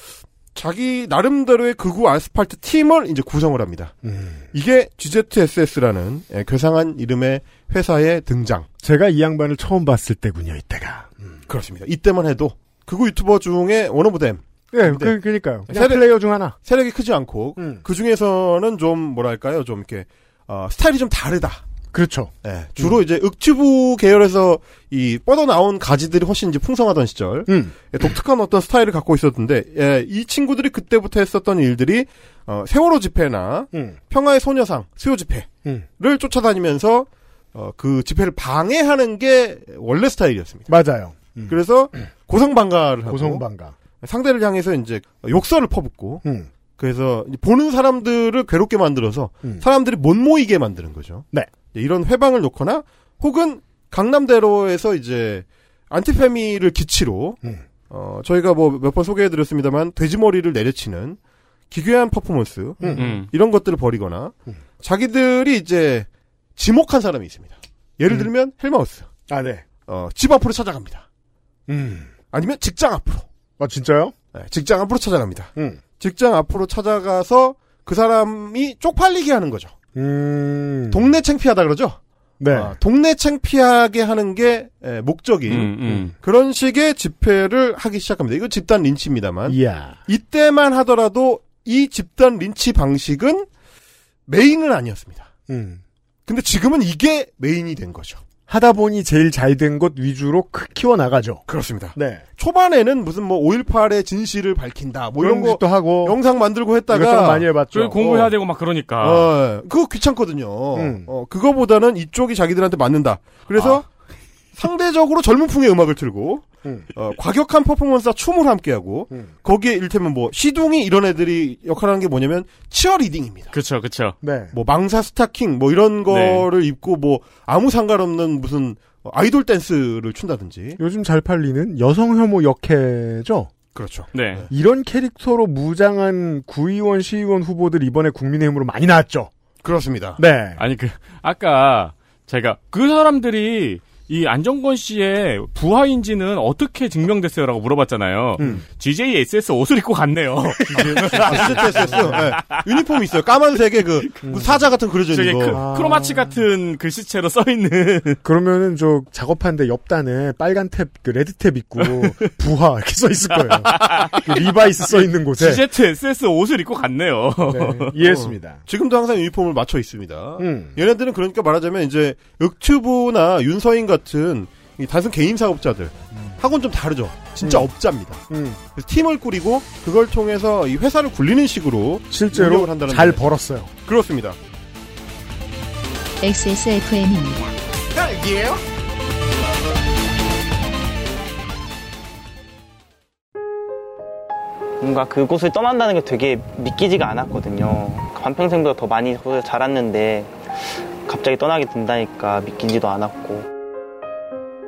자기 나름대로의 극우 아스팔트 팀을 이제 구성을 합니다. 음. 이게 GZSS라는 에, 괴상한 이름의 회사의 등장. 제가 이 양반을 처음 봤을 때군요, 이때가. 그렇습니다. 이때만 해도 극우 유튜버 중에 원오브댐 네, 네. 그, 그니까요. 세대- 플레이어 중 하나. 세력이 크지 않고 음. 그 중에서는 좀 뭐랄까요 좀 이렇게 어, 스타일이 좀 다르다. 그렇죠. 예, 음. 주로 이제 윽튜브 계열에서 이 뻗어 나온 가지들이 훨씬 이제 풍성하던 시절 음. 예, 독특한 어떤 스타일을 갖고 있었는데 예, 이 친구들이 그때부터 했었던 일들이 어, 세월호 집회나 음. 평화의 소녀상 수요 집회를 음. 쫓아다니면서 어, 그 집회를 방해하는 게 원래 스타일이었습니다. 맞아요. 음. 그래서 고성방가를 하고 고성방가. 상대를 향해서 이제 욕설을 퍼붓고 음. 그래서 보는 사람들을 괴롭게 만들어서 음. 사람들이 못 모이게 만드는 거죠. 네. 이런 회방을 놓거나 혹은 강남대로에서 이제 안티페미를 기치로 음. 어 저희가 뭐 몇 번 소개해드렸습니다만 돼지머리를 내려치는 기괴한 퍼포먼스 음. 음. 이런 것들을 벌이거나 음. 자기들이 이제 지목한 사람이 있습니다. 예를 음. 들면 헬마우스 아, 네. 어, 집 앞으로 찾아갑니다. 음. 아니면 직장 앞으로 아, 진짜요? 네, 직장 앞으로 찾아갑니다. 음. 직장 앞으로 찾아가서 그 사람이 쪽팔리게 하는 거죠. 음. 동네 창피하다 그러죠. 네. 아, 동네 창피하게 하는 게 에, 목적인 음, 음. 그런 식의 집회를 하기 시작합니다. 이거 집단 린치입니다만 이야. 이때만 하더라도 이 집단 린치 방식은 메인은 아니었습니다. 음. 근데 지금은 이게 메인이 된 거죠. 하다 보니 제일 잘 된 것 위주로 크 키워 나가죠. 그렇습니다. 네. 초반에는 무슨 뭐 5.18의 진실을 밝힌다 뭐 이런 것도 하고 영상 만들고 이것저것 했다가 많이 해봤죠. 공부해야 어. 되고 막 그러니까. 어, 그거 귀찮거든요. 음. 어, 그거보다는 이쪽이 자기들한테 맞는다. 그래서 상대적으로 젊은 풍의 음악을 틀고 음. 어, 과격한 퍼포먼스와 춤을 함께하고 음. 거기에 이를테면 뭐 시둥이 이런 애들이 역할하는 게 뭐냐면 치어리딩입니다. 그쵸, 그쵸. 네. 뭐 망사 스타킹 뭐 이런 거를 입고 뭐 아무 상관없는 무슨 어, 아이돌 댄스를 춘다든지 요즘 잘 팔리는 여성 혐오 역해죠. 그렇죠. 네. 이런 캐릭터로 무장한 구의원, 시의원 후보들 이번에 국민의힘으로 많이 나왔죠. 그렇습니다. 네. 아니, 그, 아까, 제가, 그 사람들이, 이 안정권 씨의 부하인지는 어떻게 증명됐어요라고 물어봤잖아요. 음. GZSS 옷을 입고 갔네요. 아, 댄스였어요. 네. 유니폼이 있어요. 까만색에 그 사자 같은 그려져 있는 크, 거. 아. Chrome Hearts 같은 글씨체로 써 있는. 그러면은 저 작업하는데 옆단에 빨간 탭, 그 red tab 있고 부하 이렇게 써 있을 거예요. 그 리바이스 써 있는 곳에. GZSS 옷을 입고 갔네요. 네, 이해했습니다. 지금도 항상 유니폼을 맞춰 있습니다. 음. 얘네들은 그러니까 말하자면 이제 윽튜브나 윤서인 같은 이 단순 개인 사업자들 하고는 좀 다르죠. 진짜 음. 업자입니다. 음. 그래서 팀을 꾸리고 그걸 통해서 이 회사를 굴리는 식으로 실제로 한다는 잘 거예요. 벌었어요. 그렇습니다. XSFM입니다. 딸기예요? 뭔가 그곳을 떠난다는 게 되게 믿기지가 않았거든요. 반평생보다 더 많이 거기서 자랐는데 갑자기 떠나게 된다니까 믿기지도 않았고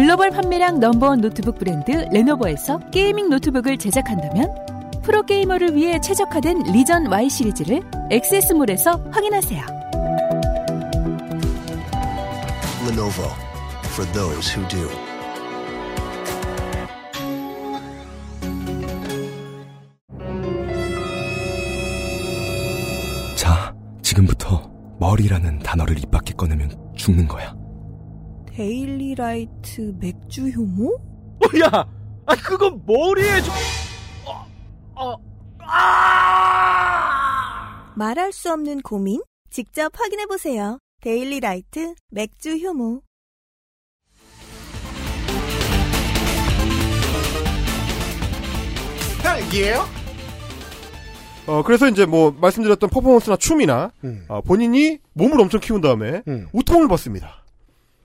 글로벌 판매량 number one 노트북 브랜드 레노버에서 gaming 노트북을 제작한다면 프로게이머를 위해 최적화된 Legion Y 시리즈를 XS몰에서 확인하세요. Lenovo for those who do. 자, 지금부터 머리라는 단어를 입 밖에 꺼내면 죽는 거야. 데일리 라이트 맥주 효모? 야, 아 그건 머리에 좀. 어, 어, 아! 말할 수 없는 고민? 직접 확인해 보세요. 데일리 라이트 맥주 효모. 딸기예요? 어 그래서 이제 뭐 말씀드렸던 퍼포먼스나 춤이나 음. 어, 본인이 몸을 엄청 키운 다음에 음. 우통을 벗습니다.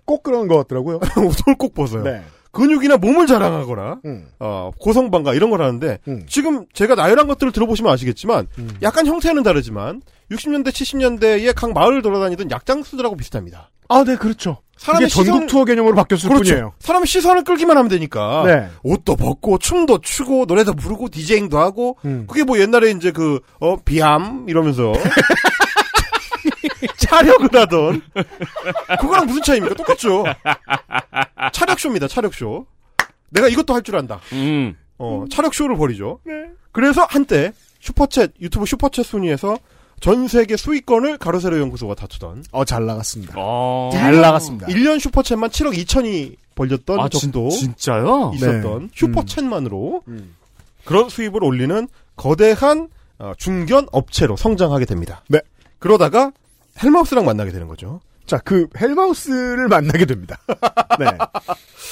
꼭 그런 것 같더라고요. 우통을 꼭 벗어요. 네. 근육이나 몸을 자랑하거나 음. 어, 고성방가 이런 걸 하는데 음. 지금 제가 나열한 것들을 들어보시면 아시겠지만 음. 약간 형태는 다르지만 60년대 70년대에 각 마을을 돌아다니던 약장수들하고 비슷합니다. 아, 네, 그렇죠. 사람의 그게 전국 시선- 투어 개념으로 바뀌었을 그렇죠. 뿐이에요. 사람의 시선을 끌기만 하면 되니까 네. 옷도 벗고 춤도 추고 노래도 부르고 디제잉도 하고 음. 그게 뭐 옛날에 이제 그 어 비암 이러면서 차력을 하던 그거랑 무슨 차이입니까? 똑같죠. 차력쇼입니다. 차력쇼. 내가 이것도 할 줄 안다. 음. 어, 차력쇼를 벌이죠. 그래서 한때 슈퍼챗 유튜브 슈퍼챗 순위에서 전 세계 수익권을 가로세로 연구소가 다투던 어, 잘 나갔습니다. 어. 잘 나갔습니다. 1년 슈퍼챗만 7억 2천이 벌렸던 아, 진- 적도 진 짜요? 있었던 네. 슈퍼챗만으로 음. 그런 수입을 올리는 거대한 어, 중견 업체로 성장하게 됩니다. 네. 그러다가 헬마우스랑 만나게 되는 거죠. 자, 그 헬마우스를 만나게 됩니다. 네.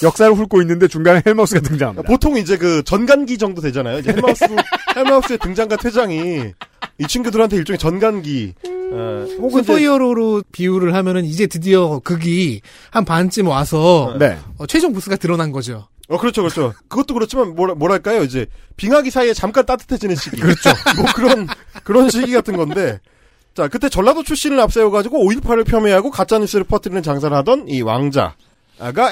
역사를 훑고 있는데 중간에 헬마우스가 등장합니다. 보통 이제 그 전간기 정도 되잖아요. 이제 헬마우스 헬마우스의 등장과 퇴장이 이 친구들한테 일종의 전간기 어, 혹은 슈퍼히어로로 비유를 하면은 이제 드디어 극이 한 반쯤 와서 네. 어, 최종 보스가 드러난 거죠. 어 그렇죠 그렇죠. 그것도 그렇지만 뭐라, 뭐랄까요 이제 빙하기 사이에 잠깐 따뜻해지는 시기. 그렇죠. 뭐 그런 그런 시기 같은 건데. 자 그때 전라도 출신을 앞세워가지고 5.18을 폄훼하고 가짜뉴스를 퍼뜨리는 장사를 하던 이 왕자가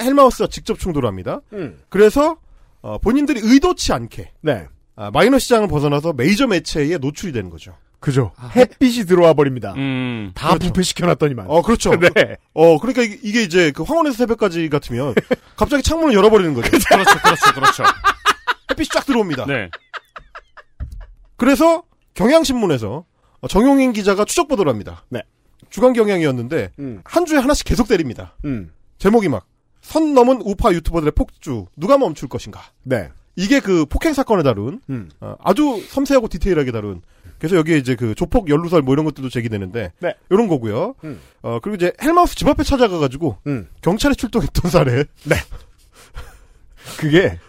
헬마우스와 직접 충돌합니다. 음. 그래서 어, 본인들이 의도치 않게 네. 아, 마이너 시장을 벗어나서 메이저 매체에 노출이 되는 거죠. 그죠. 햇빛이 들어와 버립니다. 음. 다 부패 시켜놨더니만. 어, 그렇죠. 네. 어, 그러니까 이게, 이제 그 황혼에서 새벽까지 같으면 갑자기 창문을 열어버리는 거죠. 그렇죠, 그렇죠, 그렇죠. 햇빛이 쫙 들어옵니다. 네. 그래서 경향신문에서 어, 정용인 기자가 추적 보도를 합니다. 네. 주간 경향이었는데 음. 한 주에 하나씩 계속 때립니다. 음. 제목이 막 선 넘은 우파 유튜버들의 폭주 누가 멈출 것인가. 네. 이게 그 폭행 사건을 다룬 음. 어, 아주 섬세하고 디테일하게 다룬 그래서 여기에 이제 그 조폭 연루설 뭐 이런 것들도 제기되는데 네. 이런 거고요. 음. 어 그리고 이제 헬마우스 집 앞에 찾아가 가지고 음. 경찰에 출동했던 사례. 그게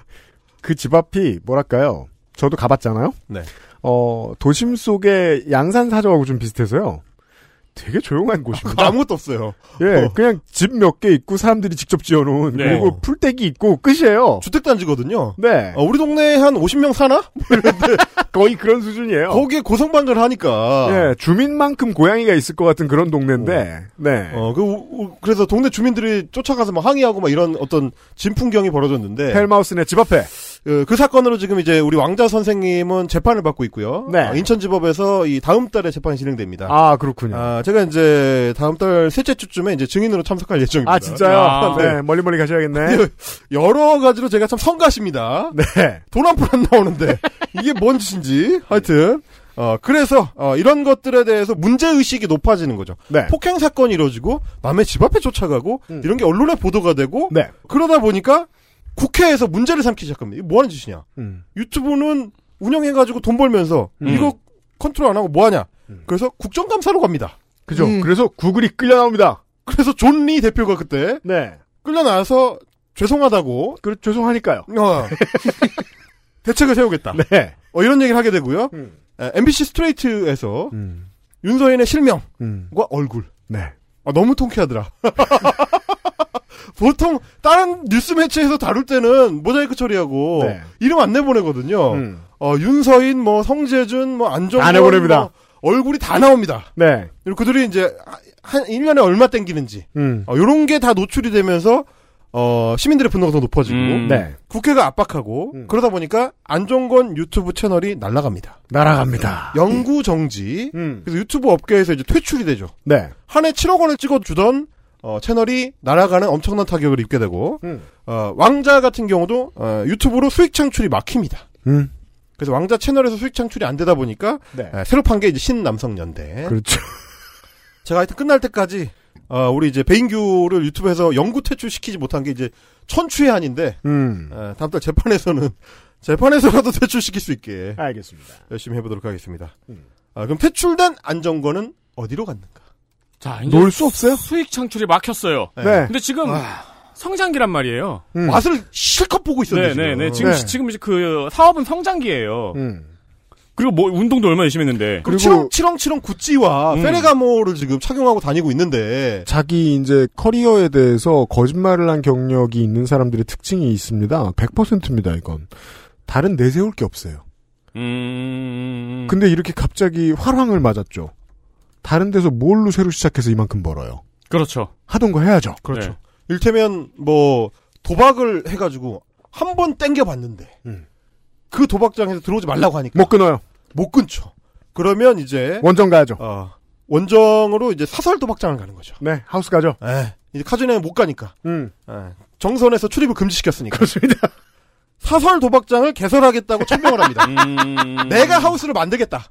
그 집 앞이 뭐랄까요? 저도 가봤잖아요. 네. 어 도심 속의 양산 사저하고 좀 비슷해서요. 되게 조용한 곳입니다. 아무것도 없어요. 예, 어. 그냥 집 몇 개 있고 사람들이 직접 지어놓은 네. 그리고 풀떼기 있고 끝이에요. 주택단지거든요. 네, 어, 우리 동네에 한 50명 사나? 거의 그런 수준이에요. 거기에 고성방가를 하니까. 예, 주민만큼 고양이가 있을 것 같은 그런 동네인데, 네. 어, 그, 우- 우- 그래서 동네 주민들이 쫓아가서 막 항의하고 막 이런 어떤 진풍경이 벌어졌는데. 헬마우스네 집 앞에. 그, 그 사건으로 지금 이제 우리 왕자 선생님은 재판을 받고 있고요. 네. 어, 인천지법에서 이 다음 달에 재판이 진행됩니다. 아 그렇군요. 아, 제가 이제 다음 달 셋째 주쯤에 이제 증인으로 참석할 예정입니다. 아, 진짜요? 아, 네, 멀리 멀리 가셔야겠네. 여러 가지로 제가 참 성가십니다. 네. 돈 한 푼 안 나오는데 이게 뭔 짓인지 하여튼 어 그래서 어, 이런 것들에 대해서 문제 의식이 높아지는 거죠. 네. 폭행 사건이 이루어지고 남의 집 앞에 쫓아가고 음. 이런 게 언론에 보도가 되고 네. 그러다 보니까 국회에서 문제를 삼기 시작합니다. 뭐 하는 짓이냐? 음. 유튜브는 운영해가지고 돈 벌면서 음. 이거 컨트롤 안 하고 뭐 하냐? 음. 그래서 국정감사로 갑니다. 그죠. 음. 그래서 구글이 끌려 나옵니다. 그래서 존 리 대표가 그때 네. 끌려 나와서 죄송하다고 그 죄송하니까요. 어, 대책을 세우겠다. 네. 어, 이런 얘기를 하게 되고요. 음. 에, MBC 스트레이트에서 음. 윤서인의 실명과 음. 얼굴. 네. 아, 너무 통쾌하더라. 보통 다른 뉴스 매체에서 다룰 때는 모자이크 처리하고 네. 이름 안 내보내거든요. 음. 어, 윤서인, 뭐 성재준, 뭐 안정권 다 내보냅니다. 뭐 얼굴이 다 나옵니다. 네. 그리고 그들이 이제 한 1년에 얼마 땡기는지 음. 어, 요런 게 다 노출이 되면서 어, 시민들의 분노가 더 높아지고 음. 네. 국회가 압박하고 음. 그러다 보니까 안정권 유튜브 채널이 날아갑니다. 날아갑니다. 영구 정지. 음. 그래서 유튜브 업계에서 이제 퇴출이 되죠. 네. 한 해 7억 원을 찍어주던 어, 채널이 날아가는 엄청난 타격을 입게 되고 음. 어, 왕자 같은 경우도 어, 유튜브로 수익 창출이 막힙니다. 음. 그래서 왕자 채널에서 수익 창출이 안 되다 보니까 네. 에, 새로 판 게 이제 신남성연대. 그렇죠. 제가 하여튼 끝날 때까지 어, 우리 이제 배인규를 유튜브에서 영구 퇴출시키지 못한 게 이제 천추의 한인데 음. 에, 다음 달 재판에서는 재판에서라도 퇴출시킬 수 있게 알겠습니다. 열심히 해보도록 하겠습니다. 음. 아, 그럼 퇴출된 안정권은 어디로 갔는가? 자, 이제 놀수 없어요? 수익 창출이 막혔어요. 네. 근데 지금 성장기란 말이에요. 음. 맛을 실컷 보고 있었는데 네, 네, 네. 지금. 지금 지금 이제 그 사업은 성장기예요. 음. 그리고 뭐 운동도 얼마나 열심히 했는데. 그리고 그리고- 치렁 치렁 구찌와 음. 페레가모를 지금 착용하고 다니고 있는데 자기 이제 커리어에 대해서 거짓말을 한 경력이 있는 사람들의 특징이 있습니다. 100%입니다, 이건. 다른 내세울 게 없어요. 음. 근데 이렇게 갑자기 활황을 맞았죠. 다른 데서 뭘로 새로 시작해서 이만큼 벌어요. 그렇죠. 하던 거 해야죠. 그렇죠. 네. 일테면 뭐 도박을 해 가지고 한 번 땡겨 봤는데 음. 그 도박장에서 들어오지 말라고 하니까 못 끊어요. 못 끊죠. 그러면 이제 원정 가야죠. 어, 원정으로 이제 사설 도박장을 가는 거죠. 네, 하우스 가죠. 에, 이제 카지노에 못 가니까 음. 에, 정선에서 출입을 금지시켰으니까 그렇습니다. 사설 도박장을 개설하겠다고 천명을 합니다. 음. 내가 하우스를 만들겠다.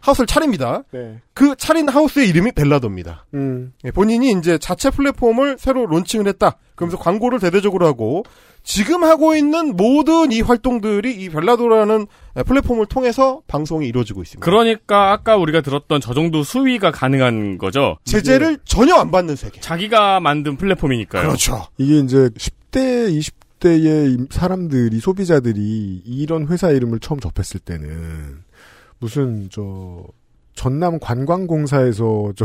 하우스를 차립니다. 네. 그 차린 하우스의 이름이 벨라도입니다. 음. 예, 본인이 이제 자체 플랫폼을 새로 론칭을 했다. 그러면서 광고를 대대적으로 하고 지금 하고 있는 모든 이 활동들이 이 벨라도라는 플랫폼을 통해서 방송이 이루어지고 있습니다. 그러니까 아까 우리가 들었던 저 정도 수위가 가능한 거죠. 제재를 전혀 안 받는 세계. 자기가 만든 플랫폼이니까요. 그렇죠. 이게 이제 10대, 20대의 사람들이, 소비자들이 이런 회사 이름을 처음 접했을 때는 무슨 저 전남 관광공사에서 저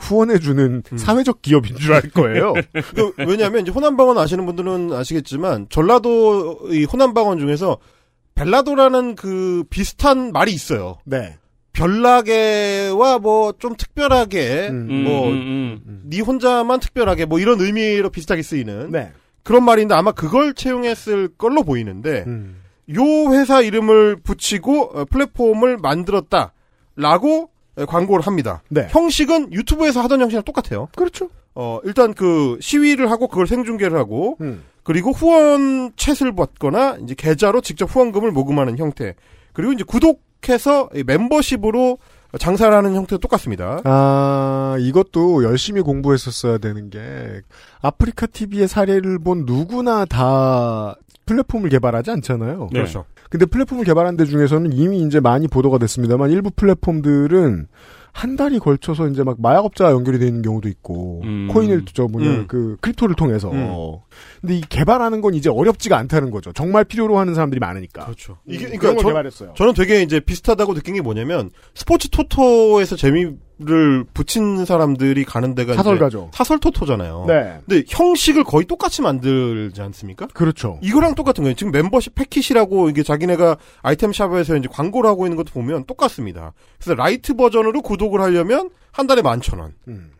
후원해주는 사회적 기업인 줄 알 거예요. 그, 왜냐하면 이제 호남방언 아시는 분들은 아시겠지만 전라도 이 호남방언 중에서 벨라도라는 그 비슷한 말이 있어요. 네. 별나게와 뭐 좀 특별하게 음. 뭐 음, 음, 네 혼자만 특별하게 뭐 이런 의미로 비슷하게 쓰이는 네. 그런 말인데 아마 그걸 채용했을 걸로 보이는데 음. 요 회사 이름을 붙이고 어, 플랫폼을 만들었다. 라고 에, 광고를 합니다. 네. 형식은 유튜브에서 하던 형식이랑 똑같아요. 그렇죠. 어, 일단 그 시위를 하고 그걸 생중계를 하고 음. 그리고 후원 챗을 받거나 이제 계좌로 직접 후원금을 모금하는 형태. 그리고 이제 구독해서 이 멤버십으로 장사를 하는 형태도 똑같습니다. 아, 이것도 열심히 공부했었어야 되는 게, 아프리카 TV의 사례를 본 누구나 다 플랫폼을 개발하지 않잖아요. 네. 그렇죠. 근데 플랫폼을 개발한 데 중에서는 이미 이제 많이 보도가 됐습니다만, 일부 플랫폼들은 한 달이 걸쳐서 이제 막 마약업자와 연결이 되는 경우도 있고, 음. 코인을, 저 뭐냐, 음. 그, 크립토를 통해서. 음. 근데 이 개발하는 건 이제 어렵지가 않다는 거죠. 정말 필요로 하는 사람들이 많으니까. 그렇죠. 이게, 그런 그러니까 걸 저, 개발했어요. 저는 되게 이제 비슷하다고 느낀 게 뭐냐면 스포츠 토토에서 재미 를 붙인 사람들이 가는 데가 사설가죠. 사설 토토잖아요. 네. 근데 형식을 거의 똑같이 만들지 않습니까? 그렇죠. 이거랑 똑같은 거예요. 지금 멤버십 패킷이라고 이게 자기네가 아이템 샵에서 이제 광고를 하고 있는 것도 보면 똑같습니다. 그래서 light 버전으로 구독을 하려면 한 달에 만 천 원. 음.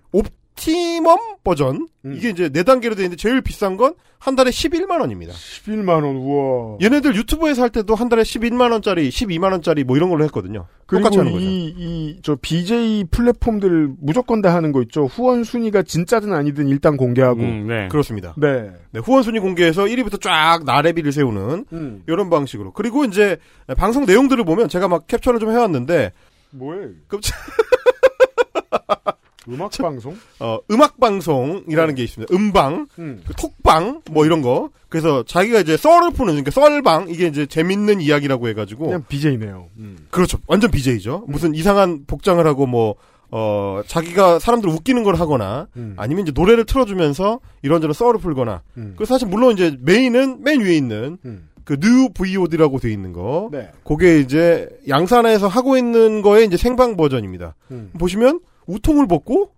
optimum 버전 이게 이제 네 단계로 되어 있는데 제일 비싼 건 한 달에 11만 원입니다. 11만 원, 우와. 얘네들 유튜브에서 할 때도 한 달에 11만 원짜리, 12만 원짜리 뭐 이런 걸로 했거든요. 똑같이 그리고 하는 거죠. 이, 이, 저, BJ 플랫폼들 무조건 다 하는 거 있죠. 후원 순위가 진짜든 아니든 일단 공개하고. 음, 네. 그렇습니다. 네. 네, 후원 순위 공개해서 1위부터 쫙 나래비를 세우는 음. 이런 방식으로. 그리고 이제 방송 내용들을 보면 제가 막 캡처를 좀 해왔는데 뭐예요? 깜짝 음악 방송? 어, 음악 방송이라는 게 있습니다. 음방, 음. 그 톡방 뭐 이런 거. 그래서 자기가 이제 썰을 푸는 그러니까 썰방 이게 이제 재밌는 이야기라고 해 가지고 그냥 BJ네요. 그렇죠. 완전 BJ죠. 무슨 이상한 복장을 하고 뭐, 어, 자기가 사람들 웃기는 걸 하거나, 음. 아니면 이제 노래를 틀어주면서 이런저런 썰을 풀거나, 음. 그 사실 물론 이제 메인은 맨 위에 있는, 음. 그뉴 VOD라고 돼 있는 거. 네. 그게 이제 양산에서 하고 있는 거의 이제 생방 버전입니다. 음. 보시면 우통을 벗고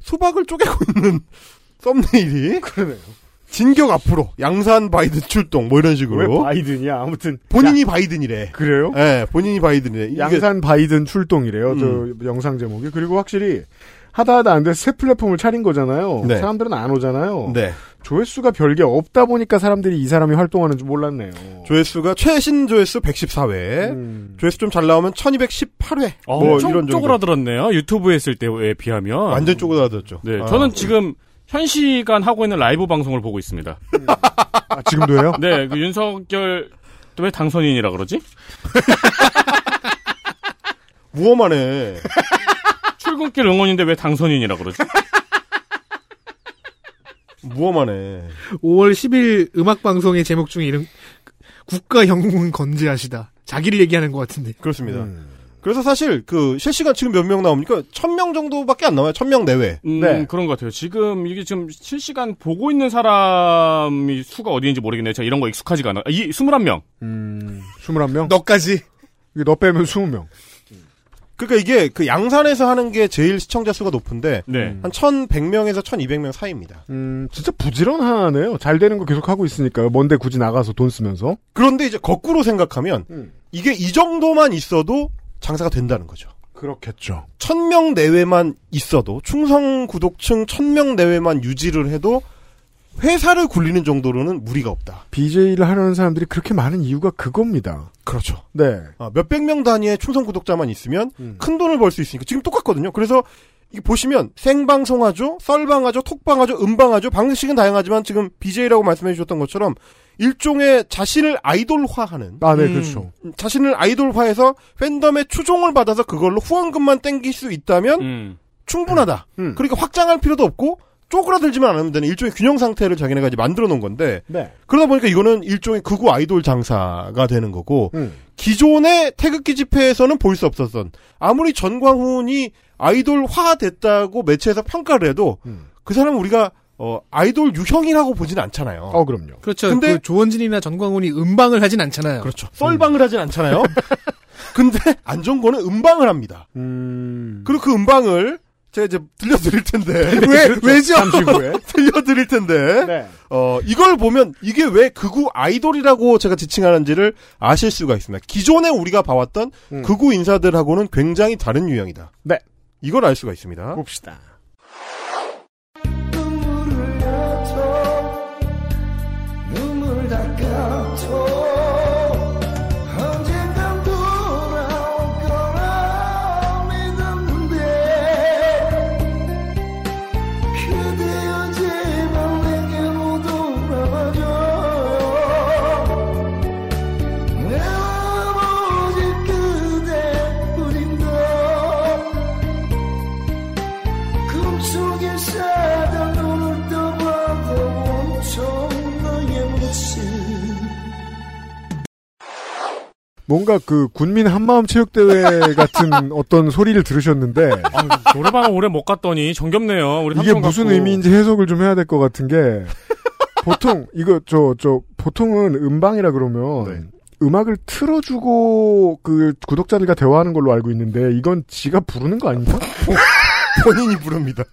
수박을 쪼개고 있는 썸네일이 그러네요. 진격 앞으로 양산 바이든 출동 뭐 이런 식으로 왜 바이든이야? 아무튼. 본인이 야- 바이든이래. 그래요? 예, 본인이 바이든이래. 양산 바이든 출동이래요. 음. 저 영상 제목이. 그리고 확실히 하다 하다 안 돼서 새 플랫폼을 차린 거잖아요. 네. 사람들은 안 오잖아요. 네. 조회수가 별게 없다 보니까 사람들이 이 사람이 활동하는 줄 몰랐네요. 조회수가 최신 조회수 114회, 음. 조회수 좀 잘 나오면 1218회. 어, 뭐 엄청 이런 정도. 쪼그라들었네요. 유튜브 했을 때에 비하면. 완전 쪼그라들었죠. 네, 아. 저는 지금 현 시간 하고 있는 라이브 방송을 보고 있습니다. 아, 지금도 해요? 네, 그 윤석열 왜 당선인이라 그러지? 무엄하네. 출근길 응원인데 왜 당선인이라 그러지? 무엄하네. 5월 10일 음악 방송의 제목 중에 이런 국가 영웅은 건재하시다. 자기를 얘기하는 것 같은데. 그렇습니다. 음. 그래서 사실 그 실시간 지금 몇 명 나옵니까? 1000명 정도밖에 안 나와요. 1000명 내외. 음, 네. 그런 것 같아요. 지금 이게 지금 실시간 보고 있는 사람이 수가 어디인지 모르겠네요. 제가 이런 거 익숙하지가 않아. 이 21명. 음, 21명? 너까지. 이게 너 빼면 20명. 그러니까 이게 그 양산에서 하는 게 제일 시청자 수가 높은데 네. 한 1100명에서 1200명 사이입니다. 음, 진짜 부지런하네요. 잘 되는 거 계속 하고 있으니까요. 뭔데 굳이 나가서 돈 쓰면서. 그런데 이제 거꾸로 생각하면 음. 이게 이 정도만 있어도 장사가 된다는 거죠. 그렇겠죠. 1000명 내외만 있어도 충성 구독층 1000명 내외만 유지를 해도 회사를 굴리는 정도로는 무리가 없다. BJ를 하려는 사람들이 그렇게 많은 이유가 그겁니다. 그렇죠. 네. 아, 몇백 명 단위의 충성 구독자만 있으면 음. 큰 돈을 벌 수 있으니까 지금 똑같거든요. 그래서 이게 보시면 생방송하죠, 썰방하죠, 톡방하죠, 음방하죠. 방식은 다양하지만 지금 BJ라고 말씀해 주셨던 것처럼 일종의 자신을 아이돌화하는 아, 네, 음. 그렇죠. 자신을 아이돌화해서 팬덤의 추종을 받아서 그걸로 후원금만 땡길 수 있다면 음. 충분하다. 음. 그러니까 확장할 필요도 없고 쪼그라들지만 않으면 되는 일종의 균형 상태를 자기네가 이제 만들어 놓은 건데 네. 그러다 보니까 이거는 일종의 극우 아이돌 장사가 되는 거고 음. 기존의 태극기 집회에서는 볼 수 없었던 아무리 전광훈이 아이돌화 됐다고 매체에서 평가를 해도 음. 그 사람은 우리가 어 아이돌 유형이라고 보지는 않잖아요. 어, 그럼요. 그렇죠. 근데- 그 조원진이나 전광훈이 음방을 하진 않잖아요. 그렇죠. 썰방을 하진 않잖아요. 근데 안정권은 음방을 합니다. 음. 그리고 그 음방을 제가 이제 들려드릴 텐데 왜, 왜죠? 잠시 후에. 들려드릴 텐데 네. 어, 이걸 보면 이게 왜 극우 아이돌이라고 제가 지칭하는지를 아실 수가 있습니다. 기존에 우리가 봐왔던 음. 극우 인사들하고는 굉장히 다른 유형이다. 네. 이걸 알 수가 있습니다. 봅시다. 뭔가 그 군민 한마음 체육대회 같은 어떤 소리를 들으셨는데 노래방을 오래 못 갔더니 정겹네요. 우리 이게 무슨 갖고. 의미인지 해석을 좀 해야 될 것 같은 게 보통 이거 저저 보통은 음방이라 그러면 네. 음악을 틀어주고 그 구독자들과 대화하는 걸로 알고 있는데 이건 지가 부르는 거 아닌가? 본인이 부릅니다.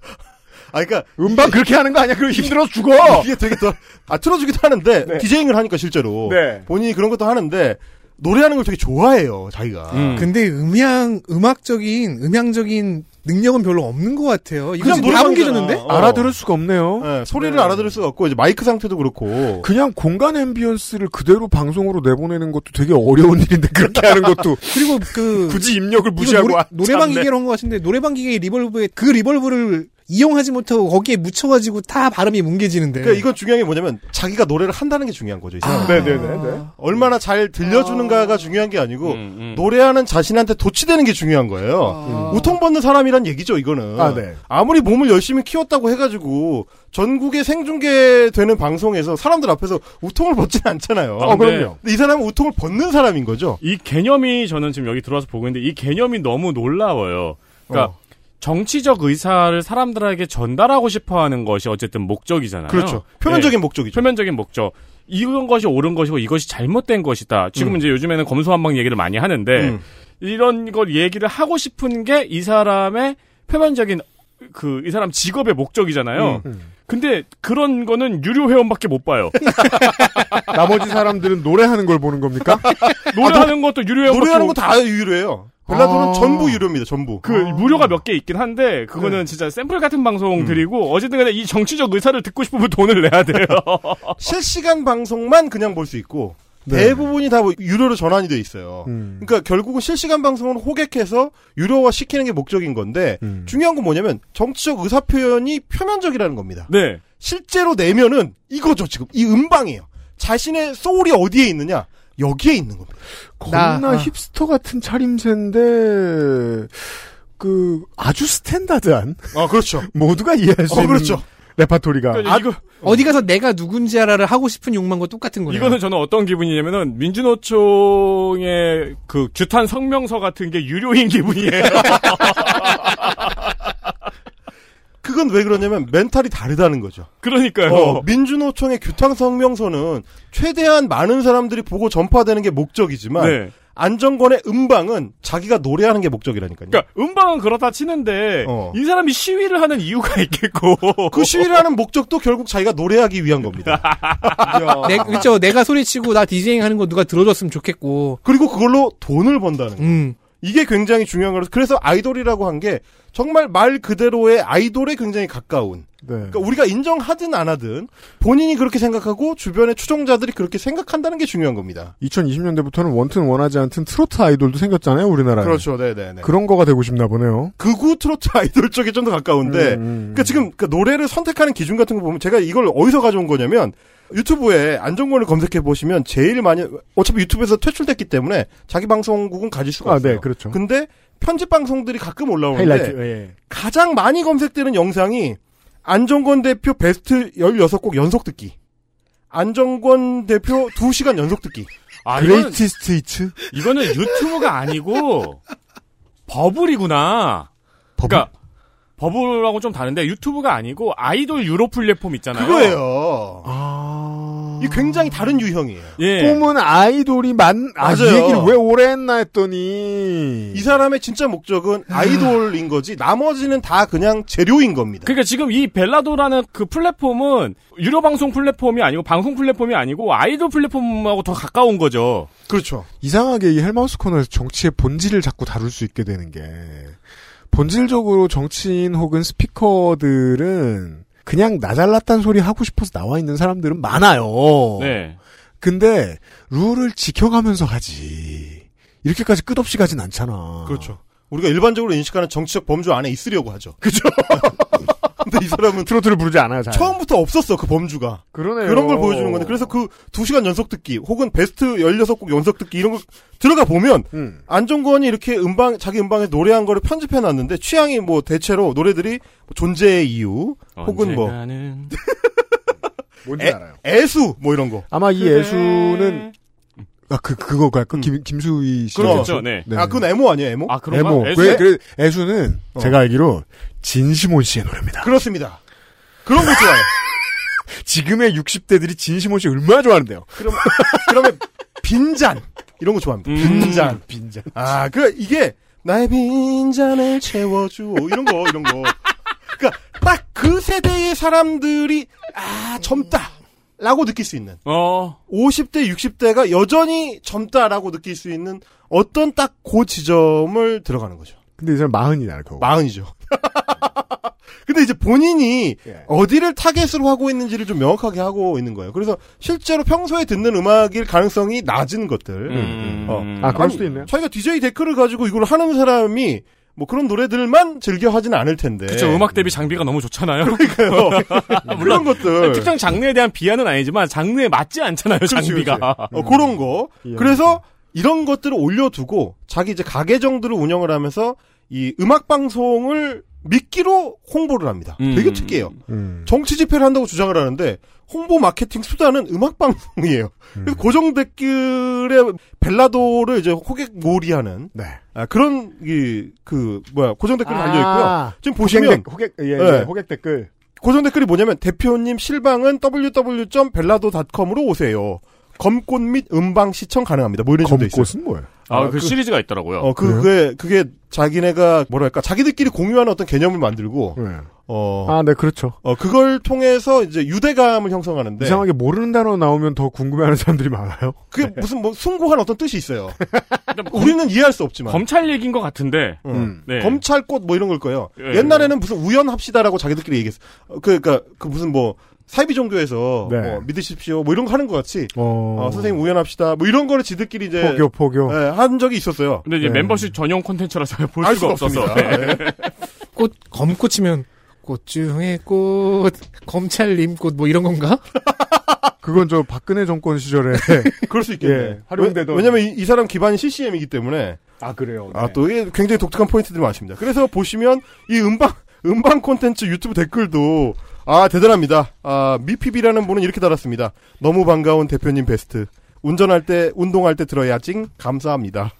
아, 그러니까 음방 그렇게 하는 거 아니야? 그럼 힘들어 죽어. 이게 되게 더, 아, 틀어주기도 하는데, 네. DJing을 하니까 실제로. 네. 본인이 그런 것도 하는데, 노래하는 걸 되게 좋아해요, 자기가. 음. 근데 음향 음악적인 음향적인 능력은 별로 없는 것 같아요. 그냥 노래방이잖아. 뭉개졌는데? 어. 알아들을 수가 없네요. 네, 소리를 네. 알아들을 수가 없고, 이제 마이크 상태도 그렇고. 그냥 공간 ambience를 그대로 방송으로 내보내는 것도 되게 어려운 일인데 그렇게 하는 것도 그리고 그 굳이 입력을 무시하고 노래, 아, 노래방 참네. 기계로 한 것 같은데 노래방 기계의 reverb에 그 reverb를 이용하지 못하고 거기에 묻혀가지고 다 발음이 뭉개지는데. 그러니까 이건 중요한 게 뭐냐면, 자기가 노래를 한다는 게 중요한 거죠, 이 사람. 네네네. 얼마나 잘 들려주는가가 중요한 게 아니고, 음, 음. 노래하는 자신한테 도취되는 게 중요한 거예요. 우통받는 사람이란 얘기죠, 이거는. 아, 네. 아무리 몸을 열심히 키웠다고 해가지고, 전국에 생중계되는 방송에서 사람들 앞에서 우통을 벗지는 않잖아요. 아, 근데 근데 이 사람은 우통을 벗는 사람인 거죠. 이 개념이 저는 지금 여기 들어와서 보고 있는데 이 개념이 너무 놀라워요. 그러니까 어. 정치적 의사를 사람들에게 전달하고 싶어 하는 것이 어쨌든 목적이잖아요. 그렇죠. 표면적인 네. 목적이죠. 표면적인 목적. 이런 것이 옳은 것이고 이것이 잘못된 것이다. 지금 음. 이제 요즘에는 검소한방 얘기를 많이 하는데 음. 이런 걸 얘기를 하고 싶은 게 이 사람의 표면적인 그 이 사람 직업의 목적이잖아요. 음. 근데 그런 거는 유료 회원밖에 못 봐요. 나머지 사람들은 노래하는 걸 보는 겁니까? 노래하는 것도 유료 회원 노래하는 거 다 유료예요. 벨라도는 아. 전부 유료입니다, 전부. 그 무료가 몇 개 있긴 한데 그거는 네. 진짜 샘플 같은 음. 방송들이고 어쨌든 간에 이 정치적 의사를 듣고 싶으면 돈을 내야 돼요. 실시간 방송만 그냥 볼 수 있고, 네. 대부분이 다뭐 유료로 전환이 돼 있어요. 음. 그러니까 결국은 실시간 방송을 호객해서 유료화 시키는 게 목적인 건데, 음. 중요한 건 뭐냐면, 정치적 의사 표현이 표면적이라는 겁니다. 네. 실제로 내면은 이거죠, 지금. 이 음방이에요. 자신의 소울이 어디에 있느냐? 여기에 있는 겁니다. 겁나 나- 아. 힙스터 같은 차림새인데 그 아주 스탠다드한 아, 그렇죠. 모두가 이해할 수 어, 있는 그렇죠. 레파토리가 그러니까 이거 어디 가서 내가 누군지 알아를 하고 싶은 욕망과 똑같은 거예요. 이거는 저는 어떤 기분이냐면은 민주노총의 그 규탄 성명서 같은 게 유료인 기분이에요. 그건 왜 그러냐면 멘탈이 다르다는 거죠. 그러니까요. 어, 민주노총의 규탄 성명서는 최대한 많은 사람들이 보고 전파되는 게 목적이지만 네. 안정권의 음방은 자기가 노래하는 게 목적이라니까요. 그러니까 음방은 그렇다 치는데 어. 이 사람이 시위를 하는 이유가 있겠고 그 시위를 하는 목적도 결국 자기가 노래하기 위한 겁니다. 내, 그렇죠. 내가 소리치고 나 디제잉 하는 거 누가 들어줬으면 좋겠고. 그리고 그걸로 돈을 번다는 거. 음. 이게 굉장히 중요한 거라서 그래서 아이돌이라고 한 게 정말 말 그대로의 아이돌에 굉장히 가까운. 네. 그러니까 우리가 인정하든 안 하든 본인이 그렇게 생각하고 주변의 추종자들이 그렇게 생각한다는 게 중요한 겁니다. 2020년대부터는 원튼 원하지 않든 트로트 아이돌도 생겼잖아요, 우리나라에. 그렇죠, 네네네. 그런 거가 되고 싶나 보네요. 극우 트로트 아이돌 쪽에 좀 더 가까운데, 음, 음, 그러니까 지금 그 노래를 선택하는 기준 같은 거 보면 제가 이걸 어디서 가져온 거냐면 유튜브에 안정권을 검색해 보시면 제일 많이 어차피 유튜브에서 퇴출됐기 때문에 자기 방송국은 가질 수가 아, 없어요. 네, 그렇죠. 근데 편집 방송들이 가끔 올라오는데 하이라이트, 예. 가장 많이 검색되는 영상이 안정권 대표 베스트 16곡 연속 듣기. 안정권 대표 2시간 연속 듣기. 아, 이거는, greatest hits? 이거는 유튜브가 아니고 버블이구나. 그러니까 버블하고 좀 다른데 유튜브가 아니고 아이돌 유로 플랫폼 있잖아요. 그거예요. 아. 이 굉장히 다른 유형이에요. 예. 꿈은 아이돌이 만, 아, 이 맞아요. 얘기를 왜 오래 했나 했더니. 이 사람의 진짜 목적은 아이돌인 거지 나머지는 다 그냥 재료인 겁니다. 그러니까 지금 이 벨라도라는 그 플랫폼은 유료 방송 플랫폼이 아니고 방송 플랫폼이 아니고 아이돌 플랫폼하고 더 가까운 거죠. 그렇죠. 이상하게 이 헬마우스 코너에서 정치의 본질을 자꾸 다룰 수 있게 되는 게 본질적으로 정치인 혹은 스피커들은 그냥 나 잘났단 소리 하고 싶어서 나와 있는 사람들은 많아요. 네. 근데 룰을 지켜가면서 하지. 이렇게까지 끝없이 가진 않잖아. 그렇죠. 우리가 일반적으로 인식하는 정치적 범주 안에 있으려고 하죠. 그죠? 이 사람은 트로트를 부르지 않아요, 잘. 처음부터 없었어, 그 범주가. 그러네요. 그런 걸 보여주는 건데. 그래서 그 2시간 연속 듣기, 혹은 베스트 16곡 연속 듣기, 이런 거 들어가 보면, 음. 안정권이 이렇게 음방, 자기 음방에 노래한 거를 편집해 놨는데, 취향이 뭐 대체로 노래들이 뭐 존재의 이유, 혹은 뭐, 뭔지 애, 알아요. 애수, 뭐 이런 거. 아마 이 애수는 아, 그, 그거가, 그, 김, 김수희 씨. 그렇죠. 네. 아, 그건 에모 아니에요, 에모? 아, 그런가? 애모. 애수? 왜, 그래, 애수는 어. 제가 알기로 진시몬 씨의 노래입니다. 그렇습니다. 그런 거 좋아요. 지금의 60대들이 진시몬 씨 얼마나 좋아하는데요? 그럼, 그러면, 빈잔. 이런 거 좋아합니다. 음. 빈잔. 빈잔. 아, 그, 이게, 나의 빈잔을 채워줘. 이런 거, 이런 거. 그니까, 딱 그 세대의 사람들이, 아, 젊다. 라고 느낄 수 있는. 어. 50대, 60대가 여전히 젊다라고 느낄 수 있는 어떤 딱 그 지점을 들어가는 거죠. 근데 이제 마흔이잖아요, 그거. 마흔이죠. 근데 이제 본인이 예. 어디를 타겟으로 하고 있는지를 좀 명확하게 하고 있는 거예요. 그래서 실제로 평소에 듣는 음악일 가능성이 낮은 것들. 음. 어. 아, 그럴 수도 있네요. 자기가 DJ deck을 가지고 이걸 하는 사람이 뭐 그런 노래들만 즐겨 하진 않을 텐데. 그쵸, 음악 대비 장비가 너무 좋잖아요. 그러니까요. 물론 그런 것들. 특정 장르에 대한 비하는 아니지만 장르에 맞지 않잖아요, 그렇지, 장비가. 그렇지. 어, 그런 거. 그래서 이런 것들을 올려두고 자기 이제 가게정들을 운영을 하면서 이 음악 방송을 미끼로 홍보를 합니다. 음. 되게 특이해요. 음. 정치 집회를 한다고 주장을 하는데 홍보 마케팅 수단은 음악 방송이에요. 음. 그래서 고정 댓글에 벨라도를 이제 호객 몰이하는 네. 아, 그런 이 그 뭐야 고정 댓글이 달려 있고요. 아, 지금 보시면 호객, 호객, 예, 네. 예, 호객 댓글. 고정 댓글이 뭐냐면 대표님 실방은 www.벨라도.com으로 오세요. 검꽃 및 음방 시청 가능합니다. 뭐 이런 식으로 돼 있어요. 검꽃은 뭐예요? 아, 아, 그, 그- 시리즈가 있더라고요. 어, 그, 그게, 그게 자기네가 뭐랄까, 자기들끼리 공유하는 어떤 개념을 만들고, 네. 어, 아, 네, 그렇죠. 어, 그걸 통해서 이제 유대감을 형성하는데, 이상하게 모르는 단어 나오면 더 궁금해하는 사람들이 많아요. 그게 무슨 뭐 숭고한 어떤 뜻이 있어요. 우리는 이해할 수 없지만. 검찰 얘기인 것 같은데. 어. 음. 네. 검찰 꽃 뭐 이런 걸 거예요. 예. 옛날에는 무슨 우연합시다라고 자기들끼리 얘기했어. 어, 그, 그니까, 그 무슨 뭐, 사이비 종교에서 네. 뭐 믿으십시오 뭐 이런 거 하는 것 같이 어, 어, 선생님 우연합시다 뭐 이런 거를 지들끼리 이제 포교, 포교. 예, 한 적이 있었어요. 근데 이제 네. 멤버십 전용 콘텐츠라서 볼알 수가 수가 없어서. 없습니다. 네. 꽃 검꽃이면 꽃 중에 꽃 검찰님 꽃 뭐 이런 건가? 그건 저 박근혜 정권 시절에. 그럴 수 있겠네. 예, 활용되던. 왜냐면 이, 이 사람 기반이 CCM이기 때문에 아, 그래요. 아, 또 이게 굉장히 독특한 포인트들이 많습니다. 그래서 보시면 이 음방, 음방 콘텐츠 유튜브 댓글도 아, 대단합니다. 아, 미피비라는 분은 이렇게 달았습니다. 너무 반가운 대표님 베스트. 운전할 때, 운동할 때 들어야 찡 감사합니다.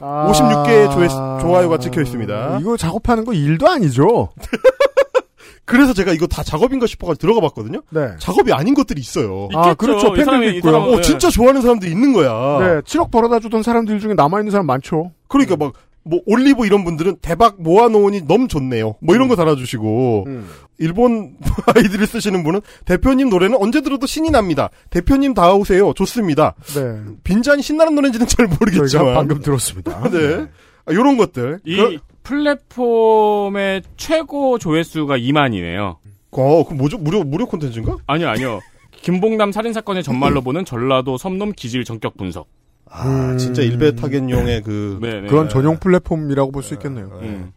아, 56개의 조회- 좋아요가 찍혀 있습니다. 이거 작업하는 거 일도 아니죠? 그래서 제가 이거 다 작업인가 싶어가지고 들어가 봤거든요. 네. 작업이 아닌 것들이 있어요. 아, 있겠죠. 그렇죠. 이 사람이- 팬들도 이 있고요. 사람은- 어, 진짜 좋아하는 사람들이 있는 거야. 네, 7억 벌어다 주던 사람들 중에 남아있는 사람 많죠. 그러니까 막, 뭐, 올리브 이런 분들은 대박 모아놓으니 너무 좋네요. 뭐 이런 거 달아주시고, 음. 일본 아이들을 쓰시는 분은 대표님 노래는 언제 들어도 신이 납니다. 대표님 다 오세요. 좋습니다. 네. 빈잔이 신나는 노래인지는 잘 모르겠지만. 방금 들었습니다. 네. 아, 요런 것들. 이 그, 플랫폼의 최고 조회수가 2만이네요. 어, 그 뭐죠? 무료, 무료 콘텐츠인가? 아니요, 아니요. 김봉남 살인 사건의 전말로 보는 전라도 섬놈 기질 전격 분석. 아, 진짜 일베 타겟용의 그. 네, 네. 그런 전용 플랫폼이라고 볼 수 있겠네요. 음.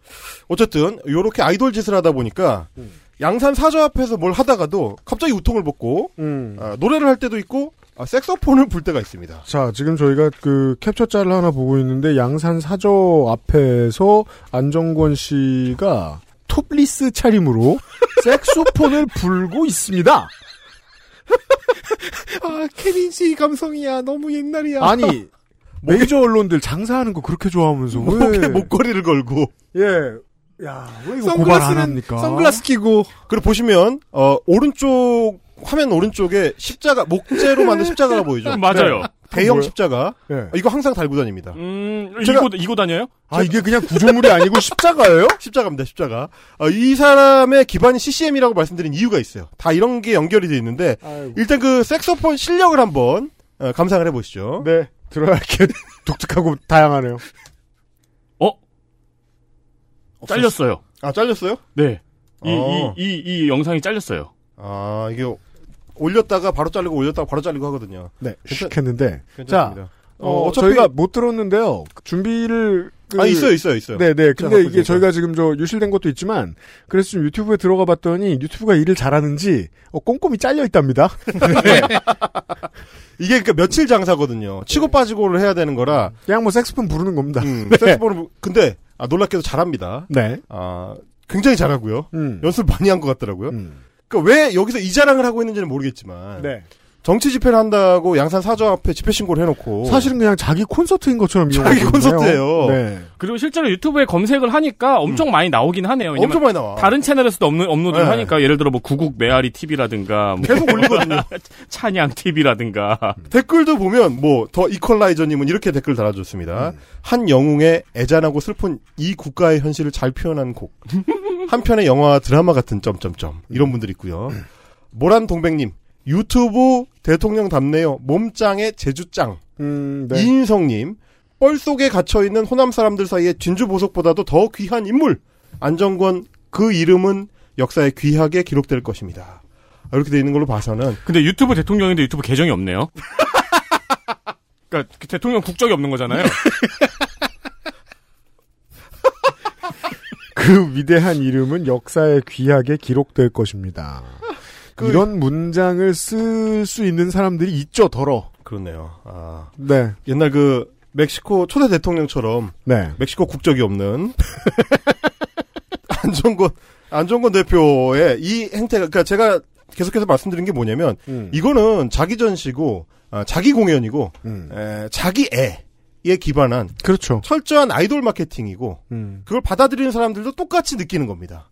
어쨌든, 요렇게 아이돌 짓을 하다 보니까, 양산 사저 앞에서 뭘 하다가도 갑자기 우통을 벗고, 음. 아, 노래를 할 때도 있고, 아, 색소폰을 불 때가 있습니다. 자, 지금 저희가 그 캡처 짤을 하나 보고 있는데 양산 사저 앞에서 안정권 씨가 톱리스 차림으로 색소폰을 불고 있습니다. 아 케빈 씨 감성이야 너무 옛날이야. 아니 메이저 언론들 장사하는 거 그렇게 좋아하면서 목에 왜 목걸이를 걸고. 예. 야, 왜 이거 고발 안 선글라스는 합니까? 선글라스 끼고 그리고 보시면, 어, 오른쪽, 화면 오른쪽에 십자가, 목재로 만든 십자가가 보이죠? 맞아요. 대형 뭐예요? 십자가. 예. 어, 이거 항상 달고 다닙니다. 음, 제가- 이고, 이고 다녀요? 아, 이게 그냥 구조물이 아니고 십자가예요? 십자가입니다, 십자가. 어, 이 사람의 기반이 CCM이라고 말씀드린 이유가 있어요. 다 이런 게 연결이 돼 있는데, 아이고. 일단 그 색소폰 실력을 한번, 어, 감상을 해보시죠. 네. 들어야 이렇게 독특하고 다양하네요. 어? 잘렸어요. 아, 잘렸어요? 네. 이, 어. 이, 이, 이 영상이 잘렸어요. 아, 이게, 올렸다가 바로 잘리고 올렸다가 바로 잘리고 하거든요. 네. 괜찮- 슉 했는데. 자, 괜찮습니다. 어, 어, 저희가 못 들었는데요. 준비를 그- 아, 있어요, 있어요, 있어요. 네, 네. 근데 이게. 저희가 지금 저 유실된 것도 있지만 그래서 좀 유튜브에 들어가 봤더니 유튜브가 일을 잘하는지 어, 꼼꼼히 잘려 있답니다. 이게 그러니까 며칠 장사거든요. 치고 빠지고를 해야 되는 거라. 그냥 뭐 색스폰 부르는 겁니다. 음, 네. 색소폰을 근데 아, 놀랍게도 잘합니다. 네. 아, 굉장히 잘하고요. 음. 연습 많이 한 것 같더라고요. 음. 그러니까 왜 여기서 이 자랑을 하고 있는지는 모르겠지만 네. 정치 집회를 한다고 양산 사저 앞에 집회 신고를 해놓고 사실은 그냥 자기 콘서트인 것처럼 자기 콘서트예요. 네. 그리고 실제로 유튜브에 검색을 하니까 엄청 많이 나오긴 하네요. 엄청 많이 나와. 다른 채널에서도 업로, 업로드를 네. 하니까 예를 들어 뭐 구국 메아리 TV라든가 뭐 계속 올리거든요. 찬양 TV라든가 댓글도 보면 뭐 더 이퀄라이저님은 이렇게 댓글 달아줬습니다. 한 영웅의 애잔하고 슬픈 이 국가의 현실을 잘 표현한 곡. 한편의 영화와 드라마 같은 점점점 이런 분들 있고요. 모란 동백님 유튜브 대통령 답네요. 몸짱의 제주짱. 음, 네. 이인성님 뻘 속에 갇혀 있는 호남 사람들 사이에 진주 보석보다도 더 귀한 인물 안정권 그 이름은 역사에 귀하게 기록될 것입니다. 이렇게 돼 있는 걸로 봐서는 근데 유튜브 대통령인데 유튜브 계정이 없네요. 그러니까 그 대통령 국적이 없는 거잖아요. 그 위대한 이름은 역사에 귀하게 기록될 것입니다. 그 이런 문장을 쓸 수 있는 사람들이 있죠, 더러. 그렇네요. 아, 네. 옛날 그 멕시코 초대 대통령처럼 네. 멕시코 국적이 없는 안정권 안정권 대표의 이 행태가 그러니까 제가 계속해서 말씀드린 게 뭐냐면 음. 이거는 자기 전시고 아, 자기 공연이고 음. 에, 자기 애에 기반한 그렇죠. 철저한 아이돌 마케팅이고 음. 그걸 받아들이는 사람들도 똑같이 느끼는 겁니다.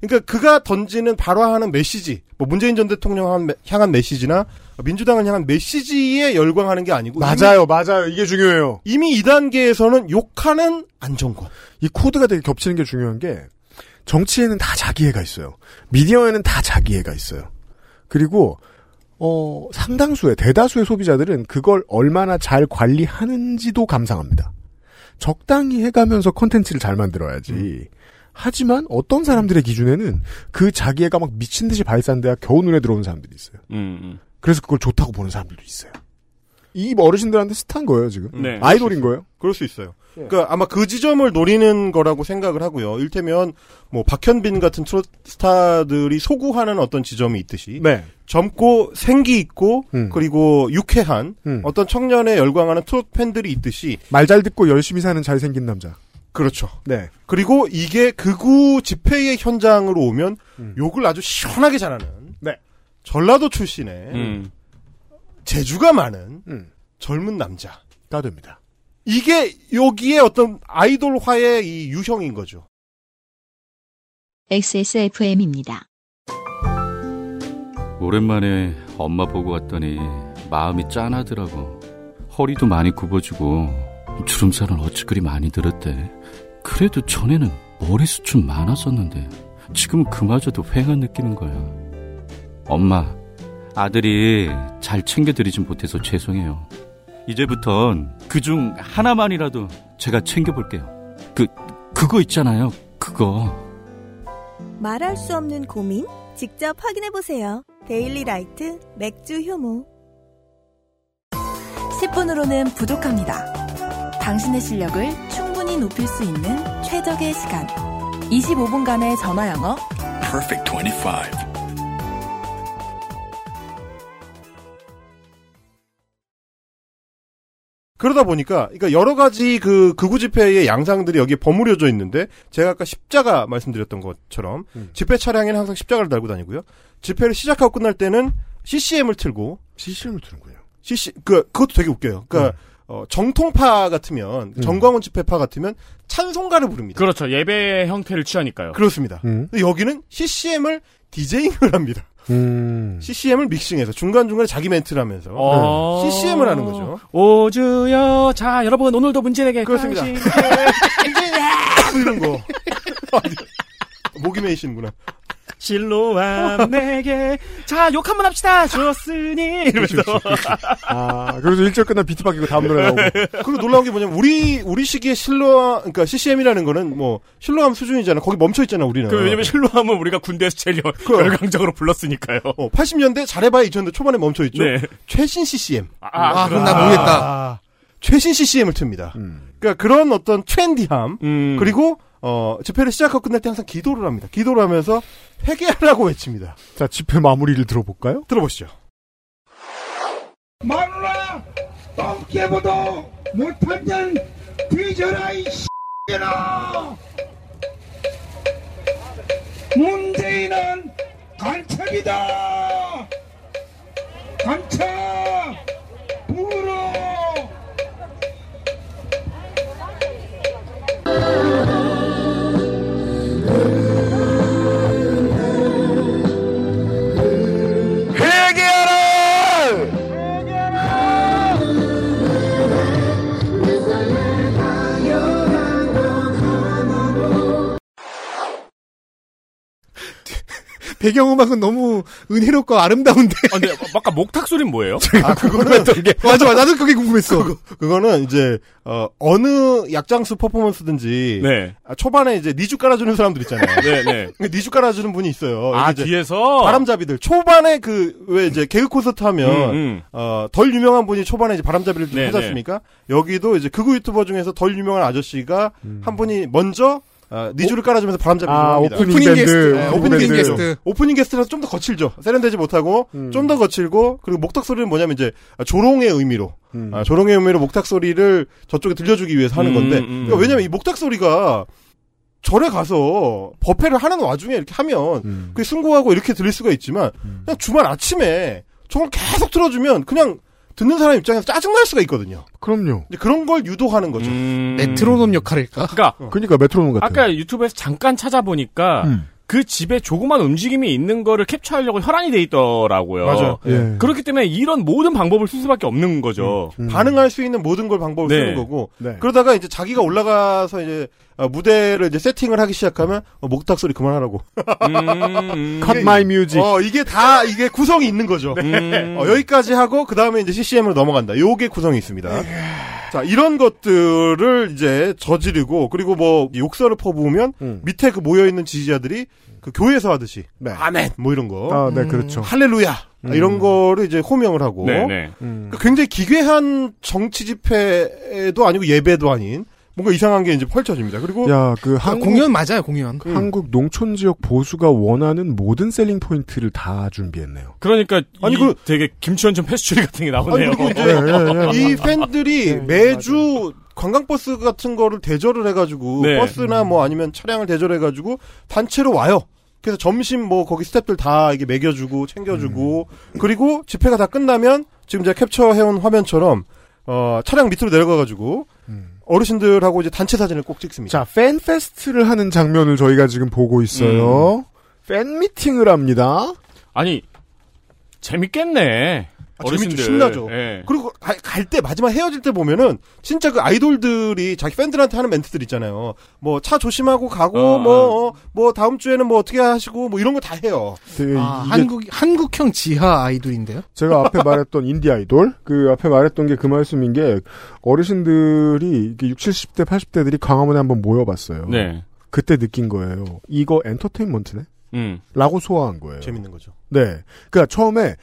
그러니까 그가 던지는 발화하는 메시지, 뭐 문재인 전 대통령 한- 향한 메시지나 민주당을 향한 메시지에 열광하는 게 아니고 맞아요, 맞아요. 이게 중요해요. 이미 이 단계에서는 욕하는 안정권. 이 코드가 되게 겹치는 게 중요한 게 정치에는 다 자기애가 있어요. 미디어에는 다 자기애가 있어요. 그리고 어, 상당수의 대다수의 소비자들은 그걸 얼마나 잘 관리하는지도 감상합니다. 적당히 해가면서 컨텐츠를 잘 만들어야지. 하지만 어떤 사람들의 기준에는 그 자기애가 막 미친 듯이 발산돼야 겨우 눈에 들어오는 사람들이 있어요. 음, 음. 그래서 그걸 좋다고 보는 사람들도 있어요. 이 어르신들한테 스타인 거예요, 지금. 네. 아이돌인 수 거예요. 그럴 수 있어요. 그러니까 아마 그 지점을 노리는 거라고 생각을 하고요. 일테면 뭐 박현빈 같은 트로트 스타들이 소구하는 어떤 지점이 있듯이 네. 젊고 생기 있고 음. 그리고 유쾌한 음. 어떤 청년에 열광하는 트로트 팬들이 있듯이 말 잘 듣고 열심히 사는 잘생긴 남자. 그렇죠. 네. 그리고 이게 극우 집회의 현장으로 오면 욕을 아주 시원하게 잘하는 네. 전라도 출신의 음. 재주가 많은 음. 젊은 남자. 가 됩니다. 이게 여기에 어떤 아이돌화의 이 유형인 거죠. XSFM입니다. 오랜만에 엄마 보고 왔더니 마음이 짠하더라고. 허리도 많이 굽어지고 주름살은 어찌 그리 많이 들었대. 그래도 전에는 머리숱 많았었는데 지금은 그마저도 휑한 느낌인 거야. 엄마, 아들이 잘 챙겨드리진 못해서 죄송해요. 이제부턴 그 중 하나만이라도 제가 챙겨볼게요. 그, 그거 있잖아요. 그거. 말할 수 없는 고민? 직접 확인해보세요. 데일리 라이트 맥주 효모. 10분으로는 부족합니다. 당신의 실력을 충분히 높일 수 있는 최적의 시간. 25분간의 전화 영어. Perfect 25. 그러다 보니까, 그러니까 여러 가지 그 극우 집회의 양상들이 여기에 버무려져 있는데, 제가 아까 십자가 말씀드렸던 것처럼, 집회 차량에는 항상 십자가를 달고 다니고요. 집회를 시작하고 끝날 때는 CCM을 틀고, CCM을 틀는군요. CC, 그, 그것도 되게 웃겨요. 그러니까, 어, 정통파 같으면, 정광훈 집회파 같으면 찬송가를 부릅니다. 그렇죠. 예배 형태를 취하니까요. 그렇습니다. 음. 여기는 CCM을 디제잉을 합니다. 음. CCM을 믹싱해서 중간중간에 자기 멘트를 하면서 어. CCM을 하는 거죠. 오주여. 자, 여러분, 오늘도 문제 내게. 그렇습니다. 당신. 이런 거. 목이 메이시는구나. 실로암 내게. 자, 욕 한번 합시다. 좋으니. 이러면서. 아, 그래서 일절 끝나 비트 바뀌고 다음 노래 나오고. 그리고 놀라운 게 뭐냐면 우리 우리 시기에 실로암 그러니까 CCM이라는 거는 뭐 실로암 수준이잖아. 거기 멈춰 있잖아 우리는. 그, 왜냐면 실로암은 우리가 군대에서 제일 열- 열광적으로 불렀으니까요. 어, 80년대 잘해봐야 2000년대 초반에 멈춰 있죠. 네. 최신 CCM. 아, 아, 그럼 나 모르겠다. 최신 CCM을 틉니다. 그러니까 그런 어떤 트렌디함 음. 그리고 어 집회를 시작하고 끝날 때 항상 기도를 합니다. 기도를 하면서 회개하라고 외칩니다. 자, 집회 마무리를 들어볼까요? 들어보시죠. 마누라 똥개보도 못한 년 뒤져라 이 X년아 문재인은 간첩이다 불어 배경음악은 너무 은혜롭고 아름다운데. 아, 근데 아까 목탁 소리는 뭐예요? 아, 그거는 맞아, 맞아. 나도 그게 궁금했어. 그거, 는 이제 어, 어느 약장수 퍼포먼스든지 네. 아, 초반에 이제 니주 깔아주는 사람들 있잖아요. 네, 네. 그 니주 깔아주는 분이 있어요. 아, 이제 뒤에서? 바람잡이들 초반에 그 왜 이제 개그 콘서트 하면 음, 음. 어, 덜 유명한 분이 초반에 이제 바람잡이를 좀 네, 않습니까? 여기도 이제 극우 유튜버 중에서 덜 유명한 아저씨가 한 분이 먼저 어, 니주를 깔아주면서 바람잡이 를 아, 합니다. 오프닝 오프닝 밴드, 게스트. 네, 오프닝 오프닝 밴드. 게스트. 오프닝 게스트라서 좀 더 거칠죠. 세련되지 못하고 좀더 거칠고 그리고 목탁 소리는 뭐냐면 이제 조롱의 의미로 아, 조롱의 의미로 목탁 소리를 저쪽에 들려주기 위해서 하는 음, 건데 음, 그러니까 왜냐면 이 목탁 소리가 절에 가서 법회를 하는 와중에 이렇게 하면 그게 숭고하고 이렇게 들릴 수가 있지만 그냥 주말 아침에 저걸 계속 틀어주면 그냥 듣는 사람 입장에서 짜증날 수가 있거든요. 그럼요. 이제 그런 걸 유도하는 거죠. 메트로놈 역할일까? 그러니까 그러니까 메트로놈 같아. 아까 유튜브에서 잠깐 찾아보니까 음. 그 집에 조그만 움직임이 있는 거를 캡처하려고 혈안이 돼 있더라고요. 맞아요. 예. 그렇기 때문에 이런 모든 방법을 쓸 수밖에 없는 거죠. 반응할 수 있는 모든 걸 방법을 네. 쓰는 거고 네. 그러다가 이제 자기가 올라가서 이제 어, 무대를 이제 세팅을 하기 시작하면 어, 목탁 소리 그만하라고. 음. Cut my music. 어 이게 다 이게 구성이 있는 거죠. 음. 어, 여기까지 하고 그 다음에 이제 CCM으로 넘어간다. 요게 구성이 있습니다. 자 이런 것들을 이제 저지르고 그리고 뭐 욕설을 퍼부으면 음. 밑에 그 모여 있는 지지자들이 그 교회에서 하듯이 아멘 뭐 이런 거. 아, 네, 그렇죠. 할렐루야 음. 이런 거를 이제 호명을 하고 네, 네. 그러니까 굉장히 기괴한 정치 집회도 아니고 예배도 아닌 뭔가 이상한 게 이제 펼쳐집니다. 그리고 야, 그 한국, 공연 맞아요, 공연. 한국 농촌 지역 보수가 원하는 모든 셀링 포인트를 다 준비했네요. 그러니까 아니, 이 그- 되게 김치원전 패스츄리 같은 게 나오네요. 아니, 이제 네, 네, 네. 이 팬들이 매주 관광버스 같은 거를 대절을 해가지고 네. 버스나 뭐 아니면 차량을 대절해가지고 단체로 와요. 그래서 점심 뭐 거기 스탭들 다 이게 먹여주고 챙겨주고 그리고 집회가 다 끝나면 지금 제가 캡처해온 화면처럼 어 차량 밑으로 내려가가지고 어르신들하고 이제 단체 사진을 꼭 찍습니다. 자, fan fest를 하는 장면을 저희가 지금 보고 있어요. 팬 미팅을 합니다. 아니 재밌겠네. 아, 어르신들. 재밌죠, 신나죠. 예. 그리고 갈 때 마지막 헤어질 때 보면은 진짜 그 아이돌들이 자기 팬들한테 하는 멘트들 있잖아요. 뭐 차 조심하고 가고 어, 뭐뭐 다음 주에는 뭐 어떻게 하시고 뭐 이런 거 다 해요. 되게 아, 한국, 한국형 지하 아이돌인데요? 제가 앞에 말했던 인디 아이돌 그 앞에 말했던 게 그 말씀인 게 어르신들이 이게 60, 70대, 80대들이 광화문에 한번 모여봤어요. 네. 그때 느낀 거예요. 이거 엔터테인먼트네? 음. 라고 소화한 거예요. 재밌는 거죠. 네. 그러니까 처음에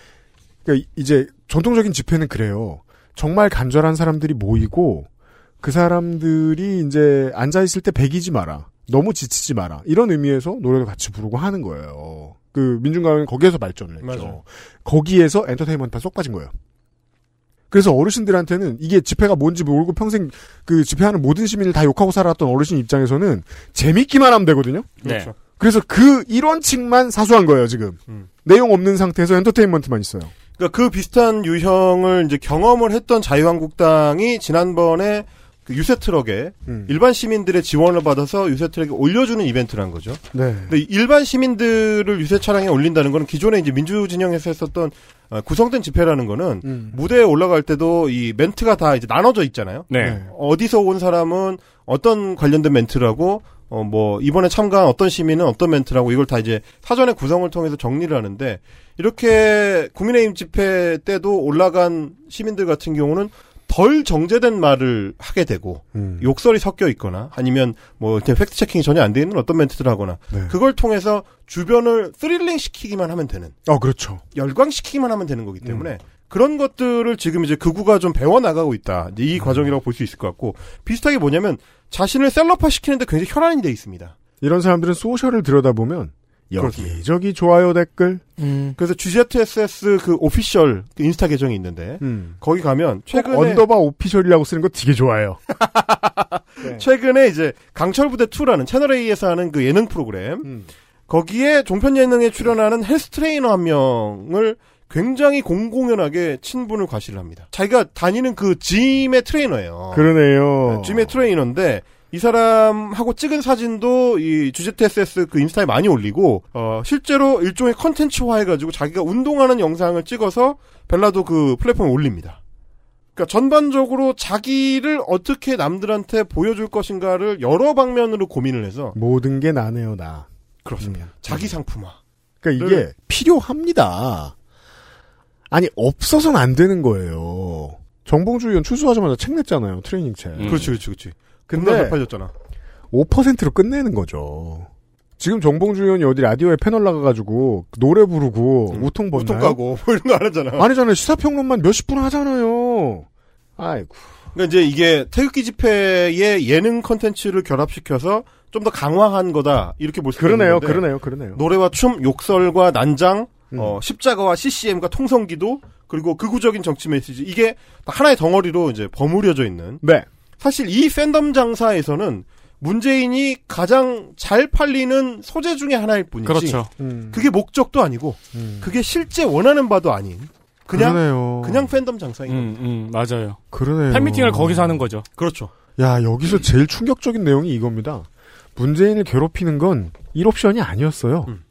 그러니까 이제 전통적인 집회는 그래요. 정말 간절한 사람들이 모이고 그 사람들이 이제 앉아 있을 때 배기지 마라. 너무 지치지 마라. 이런 의미에서 노래를 같이 부르고 하는 거예요. 그 민중가요는 거기에서 발전을 했죠. 맞아요. 거기에서 엔터테인먼트가 쏙 빠진 거예요. 그래서 어르신들한테는 이게 집회가 뭔지 모르고 평생 그 집회하는 모든 시민을 다 욕하고 살았던 어르신 입장에서는 재밌기만 하면 되거든요. 네. 그래서 그 이런 칙만 사수한 거예요, 지금. 음. 내용 없는 상태에서 엔터테인먼트만 있어요. 그러니까 그 비슷한 유형을 이제 경험을 했던 자유한국당이 지난번에 그 유세 트럭에 음. 일반 시민들의 지원을 받아서 유세 트럭에 올려주는 이벤트란 거죠. 네. 근데 일반 시민들을 유세 차량에 올린다는 거는 기존에 이제 민주 진영에서 했었던 어, 구성된 집회라는 거는 음. 무대에 올라갈 때도 이 멘트가 다 이제 나눠져 있잖아요. 네. 어디서 온 사람은 어떤 관련된 멘트라고 어 뭐 이번에 참가한 어떤 시민은 어떤 멘트라고 이걸 다 이제 사전에 구성을 통해서 정리를 하는데 이렇게 국민의힘 집회 때도 올라간 시민들 같은 경우는 덜 정제된 말을 하게 되고 음. 욕설이 섞여 있거나 아니면 뭐 이렇게 fact checking이 전혀 안 돼 있는 어떤 멘트들 하거나 네. 그걸 통해서 주변을 thrilling 시키기만 하면 되는 어, 그렇죠. 열광시키기만 하면 되는 거기 때문에 그런 것들을 지금 이제 극우가 좀 배워나가고 있다. 이 과정이라고 볼 수 있을 것 같고 비슷하게 뭐냐면 자신을 celeb화 시키는데 굉장히 혈안이 돼 있습니다. 이런 사람들은 social을 들여다보면 여기저기 좋아요 댓글. 음. 그래서 GZSS 그 official 그 인스타 계정이 있는데 음. 거기 가면 최근에 underbar official이라고 쓰는 거 되게 좋아요. 최근에 이제 강철부대 2라는 채널 A에서 하는 그 예능 프로그램 음. 거기에 종편 예능에 출연하는 헬스 트레이너 한 명을 굉장히 공공연하게 친분을 과시를 합니다. 자기가 다니는 그 gym의 트레이너예요. 그러네요. gym의 트레이너인데 이 사람하고 찍은 사진도 이 주제TSS 그 인스타에 많이 올리고 어 실제로 일종의 컨텐츠화 해가지고 자기가 운동하는 영상을 찍어서 벨라도 그 플랫폼에 올립니다. 그러니까 전반적으로 자기를 어떻게 남들한테 보여줄 것인가를 여러 방면으로 고민을 해서 모든 게 나네요, 나. 그렇습니다. 자기 상품화. 그러니까 이게 필요합니다. 아니 없어서는 안 되는 거예요. 정봉주 의원 출소하자마자 책 냈잖아요. 트레이닝 책. 그렇지, 그렇지, 그렇지. 근데 팔렸잖아. 5%로 끝내는 거죠. 지금 정봉주 의원이 어디 라디오에 패널 나가가지고 노래 부르고 우통 벗나요? 우통 까고 뭐 이런 거 안 하잖아. 아니잖아요. 시사평론만 몇십 분 하잖아요. 아이고. 그러니까 이제 이게 태극기 집회의 예능 컨텐츠를 결합시켜서 좀 더 강화한 거다 이렇게 볼수 있는 그러네요. 그러네요. 그러네요. 노래와 춤, 욕설과 난장, 음. 어, 십자가와 CCM과 통성기도 그리고 극우적인 정치 메시지 이게 다 하나의 덩어리로 이제 버무려져 있는. 네. 사실 이 팬덤 장사에서는 문재인이 가장 잘 팔리는 소재 중에 하나일 뿐이지. 그렇죠. 음. 그게 목적도 아니고 그게 실제 원하는 바도 아닌 그냥 그러네요. 그냥 팬덤 장사인 음, 겁니다. 음, 맞아요. 그러네요. 팬미팅을 거기서 하는 거죠. 그렇죠. 야, 여기서 제일 충격적인 내용이 이겁니다. 문재인을 괴롭히는 건 1옵션이 아니었어요. 음.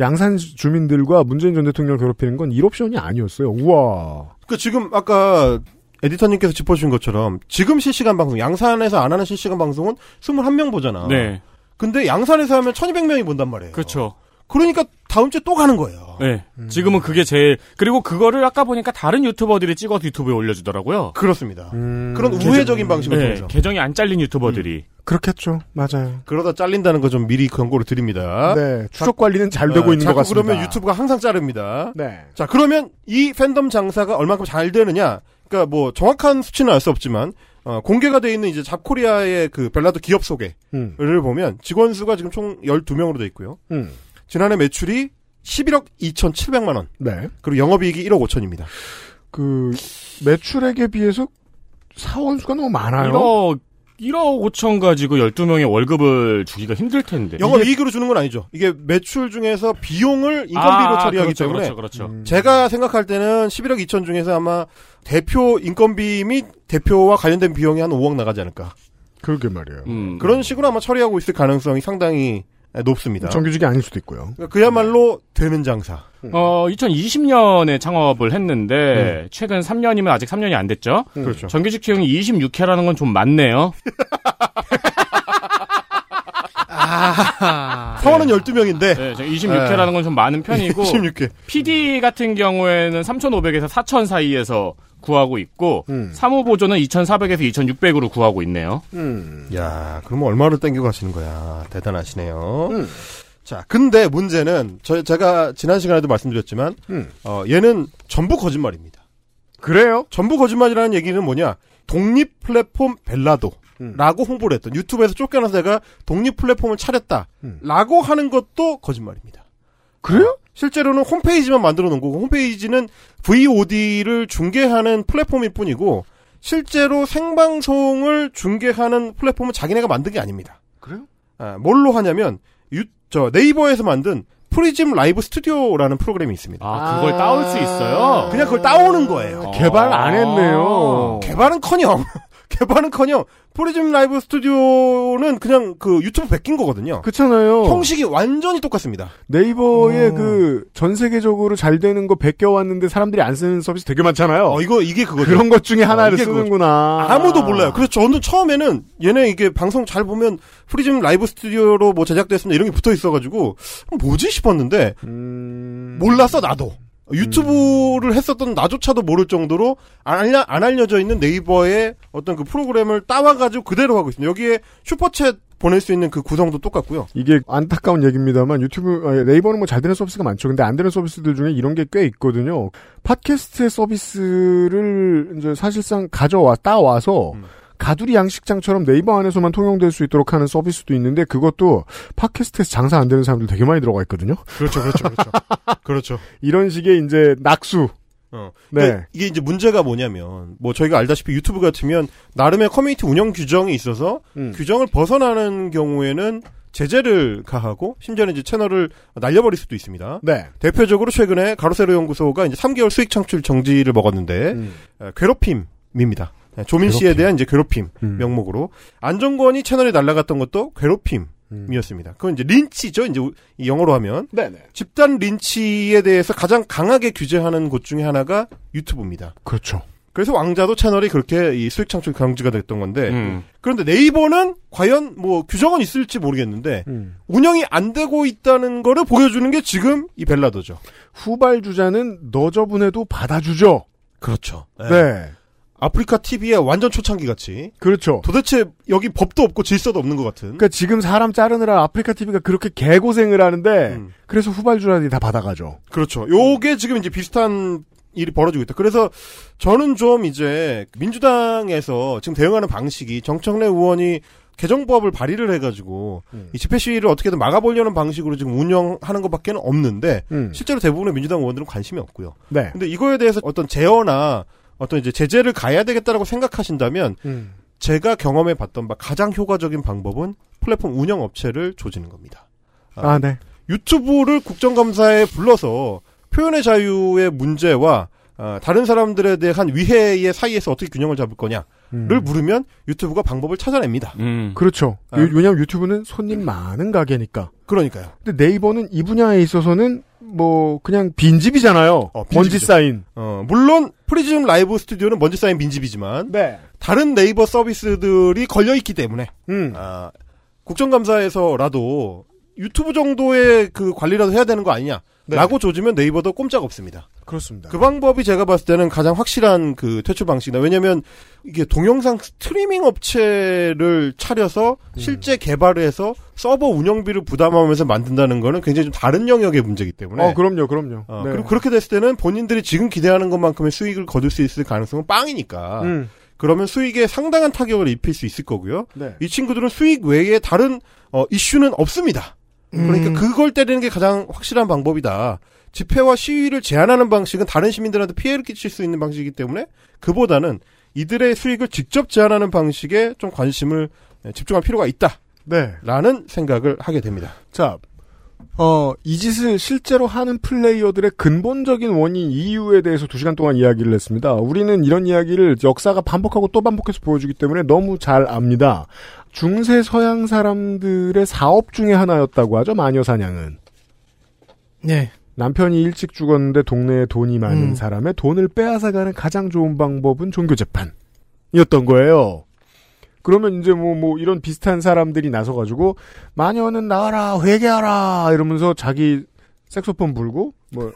양산 주민들과 문재인 전 대통령을 괴롭히는 건 1옵션이 아니었어요. 우와. 그 지금 아까 에디터님께서 짚어주신 것처럼 지금 실시간 방송 양산에서 안 하는 실시간 방송은 21명 보잖아. 네. 근데 양산에서 하면 1200명이 본단 말이에요. 그렇죠. 그러니까 다음 주에 또 가는 거예요. 네. 지금은 그게 제일 그리고 그거를 아까 보니까 다른 유튜버들이 찍어서 유튜브에 올려주더라고요. 그렇습니다. 음. 그런 우회적인 방식을 네, 통해서. 계정이 안 잘린 유튜버들이 그렇겠죠. 맞아요. 그러다 잘린다는 거 좀 미리 경고를 드립니다. 네. 추적 관리는 잘 되고 어, 있는 것 같습니다. 그러면 유튜브가 항상 자릅니다. 네. 자, 그러면 이 팬덤 장사가 얼마큼 잘 되느냐? 그러니까 뭐 정확한 수치는 알 수 없지만 어, 공개가 돼 있는 이제 잡코리아의 그 벨라도 기업 소개를 음. 보면 직원 수가 지금 총 12명으로 돼 있고요. 음. 지난해 매출이 11억 2,700만 원. 네. 그리고 영업이익이 1억 5천입니다. 그 매출액에 비해서 사원 수가 너무 많아요. 1억 1억 5천 가지고 12명의 월급을 주기가 힘들 텐데. 영업이익으로 주는 건 아니죠. 이게 매출 중에서 비용을 인건비로 아, 처리하기 그렇죠, 때문에 그렇죠, 그렇죠. 제가 생각할 때는 11억 2천 중에서 아마 대표 인건비 및 대표와 관련된 비용이 한 5억 나가지 않을까. 그러게 말이에요. 음. 그런 식으로 아마 처리하고 있을 가능성이 상당히 높습니다. 정규직이 아닐 수도 있고요. 그러니까 그야말로 되는 장사. 어, 2020년에 창업을 했는데 최근 3년이면 아직 3년이 안 됐죠. 그렇죠. 정규직 채용이 26회라는 건 좀 많네요. 아. 사원은 12명인데 네, 26회라는 건 좀 많은 편이고 26회. PD 같은 경우에는 3,500에서 4,000 사이에서 구하고 있고 음. 사무보조는 2,400에서 2,600으로 구하고 있네요. 음. 야, 그러면 얼마를 땡겨 가시는 거야. 대단하시네요. 자, 근데 문제는 저 제가 지난 시간에도 말씀드렸지만 음. 어, 얘는 전부 거짓말입니다. 그래요? 전부 거짓말이라는 얘기는 뭐냐? 독립 플랫폼 벨라도. 라고 홍보를 했던 유튜브에서 쫓겨나서 내가 독립 플랫폼을 차렸다 라고 하는 것도 거짓말입니다. 그래요? 실제로는 홈페이지만 만들어 놓은 거고 홈페이지는 VOD를 중계하는 플랫폼일 뿐이고 실제로 생방송을 중계하는 플랫폼은 자기네가 만든 게 아닙니다. 그래요? 아, 뭘로 하냐면 유, 저 네이버에서 만든 프리즘 라이브 스튜디오라는 프로그램이 있습니다. 아, 그걸 따올 수 있어요? 그냥 그걸 따오는 거예요. 개발 안 했네요. 개발은 커녕 개발은커녕 프리즘 라이브 스튜디오는 그냥 그 유튜브 베낀 거거든요. 그렇잖아요. 형식이 완전히 똑같습니다. 네이버에 그전 세계적으로 잘 되는 거 베껴 왔는데 사람들이 안 쓰는 서비스 되게 많잖아요. 어, 이거 이게 그거죠. 그런 것 중에 하나를 그거죠. 쓰는구나. 아무도 몰라요. 그래서 저는 처음에는 얘네 이게 방송 잘 보면 프리즘 라이브 스튜디오로 뭐 제작됐습니다 이런 게 붙어 있어가지고 뭐지 싶었는데 음. 몰랐어 나도. 유튜브를 했었던 나조차도 모를 정도로 안, 알려, 안 알려져 있는 네이버의 어떤 그 프로그램을 따와가지고 그대로 하고 있습니다. 여기에 Super Chat 보낼 수 있는 그 구성도 똑같고요. 이게 안타까운 얘기입니다만 유튜브 아, 네이버는 뭐 잘 되는 서비스가 많죠. 근데 안 되는 서비스들 중에 이런 게 꽤 있거든요. 팟캐스트 서비스를 이제 사실상 가져와 따와서 가두리 양식장처럼 네이버 안에서만 통용될 수 있도록 하는 서비스도 있는데 그것도 팟캐스트에서 장사 안 되는 사람들 되게 많이 들어가 있거든요. 그렇죠, 그렇죠, 그렇죠. 그렇죠. 이런 식의 이제 낙수. 어. 네. 이게 이제 문제가 뭐냐면 뭐 저희가 알다시피 유튜브 같으면 나름의 커뮤니티 운영 규정이 있어서 음. 규정을 벗어나는 경우에는 제재를 가하고 심지어는 이제 채널을 날려버릴 수도 있습니다. 네. 대표적으로 최근에 가로세로 연구소가 이제 3개월 수익 창출 정지를 먹었는데 음. 에, 괴롭힘입니다. 네, 조민 씨에 괴롭힘. 대한 이제 괴롭힘 음. 명목으로 안정권이 채널에 날라갔던 것도 괴롭힘 이었습니다. 그건 이제 린치죠. 이제 영어로 하면 네네. 집단 린치에 대해서 가장 강하게 규제하는 곳 중에 하나가 유튜브입니다. 그렇죠. 그래서 왕자도 채널이 그렇게 이 수익 창출 강지가 됐던 건데 음. 그런데 네이버는 과연 뭐 규정은 있을지 모르겠는데 음. 운영이 안 되고 있다는 거를 보여주는 게 지금 이 벨라더죠. 후발 주자는 너저분해도 받아주죠. 그렇죠. 네. 아프리카 TV의 완전 초창기 같이. 그렇죠. 도대체 여기 법도 없고 질서도 없는 것 같은. 그러니까 지금 사람 자르느라 아프리카 TV가 그렇게 개고생을 하는데 음. 그래서 후발주자들이 다 받아가죠. 그렇죠. 요게 지금 이제 비슷한 일이 벌어지고 있다. 그래서 저는 좀 이제 민주당에서 지금 대응하는 방식이 정청래 의원이 개정법을 발의를 해가지고 음. 이 집회 시위를 어떻게든 막아보려는 방식으로 지금 운영하는 것밖에 는 없는데 음. 실제로 대부분의 민주당 의원들은 관심이 없고요. 네. 근데 이거에 대해서 어떤 제어나 어떤 이제 제재를 가야 되겠다라고 생각하신다면 음. 제가 경험해 봤던 바 가장 효과적인 방법은 플랫폼 운영 업체를 조지는 겁니다. 아, 네. 유튜브를 국정감사에 불러서 표현의 자유의 문제와 아, 다른 사람들에 대한 위해의 사이에서 어떻게 균형을 잡을 거냐 를 음. 물으면 유튜브가 방법을 찾아냅니다. 음. 그렇죠. 아. 유- 왜냐하면 유튜브는 손님 많은 가게니까. 그러니까요. 근데 네이버는 이 분야에 있어서는 뭐 그냥 빈집이잖아요. 어, 먼지 빈집이죠. 쌓인. 어, 물론 프리즘 라이브 스튜디오는 먼지 쌓인 빈집이지만 네. 다른 네이버 서비스들이 걸려 있기 때문에 음. 아, 국정감사에서라도 유튜브 정도의 그 관리라도 해야 되는 거 아니냐? 네. 라고 조지면 네이버도 꼼짝 없습니다. 그렇습니다. 그 방법이 제가 봤을 때는 가장 확실한 그 퇴출 방식이다. 왜냐면 이게 동영상 스트리밍 업체를 차려서 음. 실제 개발을 해서 서버 운영비를 부담하면서 만든다는 거는 굉장히 좀 다른 영역의 문제이기 때문에. 어, 그럼요, 그럼요. 어, 네. 그리고 그렇게 됐을 때는 본인들이 지금 기대하는 것만큼의 수익을 거둘 수 있을 가능성은 빵이니까. 음. 그러면 수익에 상당한 타격을 입힐 수 있을 거고요. 네. 이 친구들은 수익 외에 다른 어, 이슈는 없습니다. 그러니까 음. 그걸 때리는 게 가장 확실한 방법이다. 집회와 시위를 제한하는 방식은 다른 시민들한테 피해를 끼칠 수 있는 방식이기 때문에 그보다는 이들의 수익을 직접 제한하는 방식에 좀 관심을 집중할 필요가 있다. 네. 라는 생각을 하게 됩니다. 자, 어, 이 짓을 실제로 하는 플레이어들의 근본적인 원인 이유에 대해서 두 시간 동안 이야기를 했습니다. 우리는 이런 이야기를 역사가 반복하고 또 반복해서 보여주기 때문에 너무 잘 압니다. 중세 서양 사람들의 사업 중에 하나였다고 하죠, 마녀 사냥은. 네. 남편이 일찍 죽었는데 동네에 돈이 많은 음. 사람의 돈을 빼앗아가는 가장 좋은 방법은 종교 재판이었던 거예요. 그러면 이제 뭐, 뭐, 이런 비슷한 사람들이 나서가지고, 마녀는 나와라, 회개하라, 이러면서 자기 색소폰 불고, 뭐,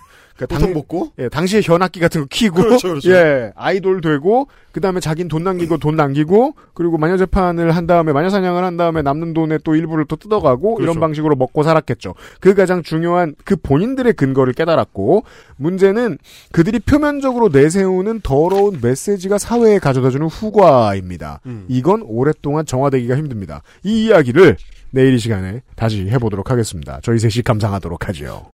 그러니까 보통 먹고? 예, 당시에 현악기 같은 거 키고, 그렇죠, 그렇죠. 예, 아이돌 되고, 그 다음에 자긴 돈 남기고, 돈 남기고, 그리고 마녀 재판을 한 다음에, 마녀 사냥을 한 다음에 남는 돈의 또 일부를 또 뜯어가고, 그렇죠. 이런 방식으로 먹고 살았겠죠. 그 가장 중요한 그 본인들의 근거를 깨달았고, 문제는 그들이 표면적으로 내세우는 더러운 메시지가 사회에 가져다주는 후과입니다. 음. 이건 오랫동안 정화되기가 힘듭니다. 이 이야기를 내일 이 시간에 다시 해보도록 하겠습니다. 저희 셋이 감상하도록 하죠.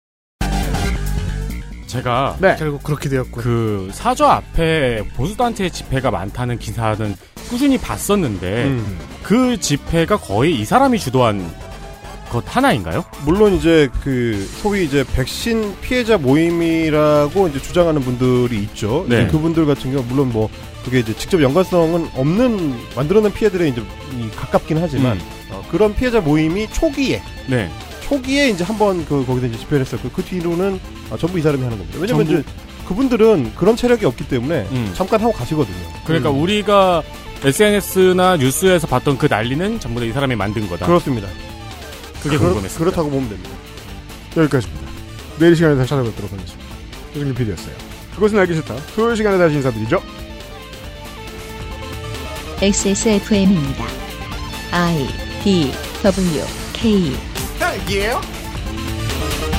제가 네. 결국 그렇게 되었고. 그 사저 앞에 보수단체 집회가 많다는 기사는 꾸준히 봤었는데 음. 그 집회가 거의 이 사람이 주도한 것 하나인가요? 물론 이제 그 소위 이제 백신 피해자 모임이라고 이제 주장하는 분들이 있죠. 네. 그분들 같은 경우 물론 뭐 그게 이제 직접 연관성은 없는 만들어낸 피해들에 이제 이 가깝긴 하지만 음. 어, 그런 피해자 모임이 초기에 네. 초기에 이제 한번 그 거기서 이제 집회를 했었고 그 뒤로는 아, 전부 이 사람이 하는 겁니다. 왜냐면 전부? 이제 그분들은 그런 체력이 없기 때문에 음. 잠깐 하고 가시거든요. 그러니까 음. 우리가 SNS나 뉴스에서 봤던 그 난리는 전부 다 이 사람이 만든 거다. 그렇습니다. 그게 그렇- 궁금했습니다. 그렇다고 보면 됩니다. 여기까지입니다. 내일 이 시간에 다시 찾아뵙도록 하겠습니다. 조정길 PD였어요. 그것은 알기 싫다. 토요일 시간에 다시 인사드리죠. XSFM입니다. I D W K Thank you.